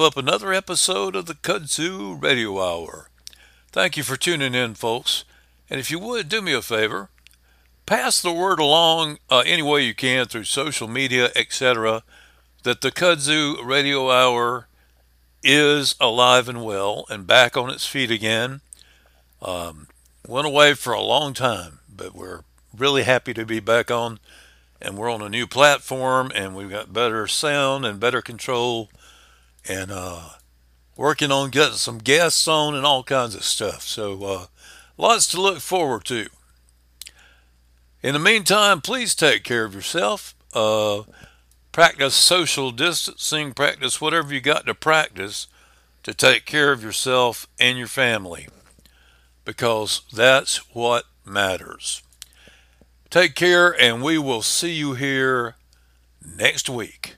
up another episode of the Kudzu Radio Hour. Thank you for tuning in, folks. And if you would, do me a favor, pass the word along uh, any way you can through social media, etc., that the Kudzu Radio Hour is alive and well and back on its feet again. Um, went away for a long time, but we're really happy to be back on. And we're on a new platform, and we've got better sound and better control and uh, working on getting some guests on and all kinds of stuff. So, uh, lots to look forward to. In the meantime, please take care of yourself. Uh, practice social distancing, practice whatever you got to practice to take care of yourself and your family because that's what matters. Take care, and we will see you here next week.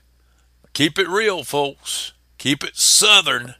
Keep it real, folks. Keep it southern.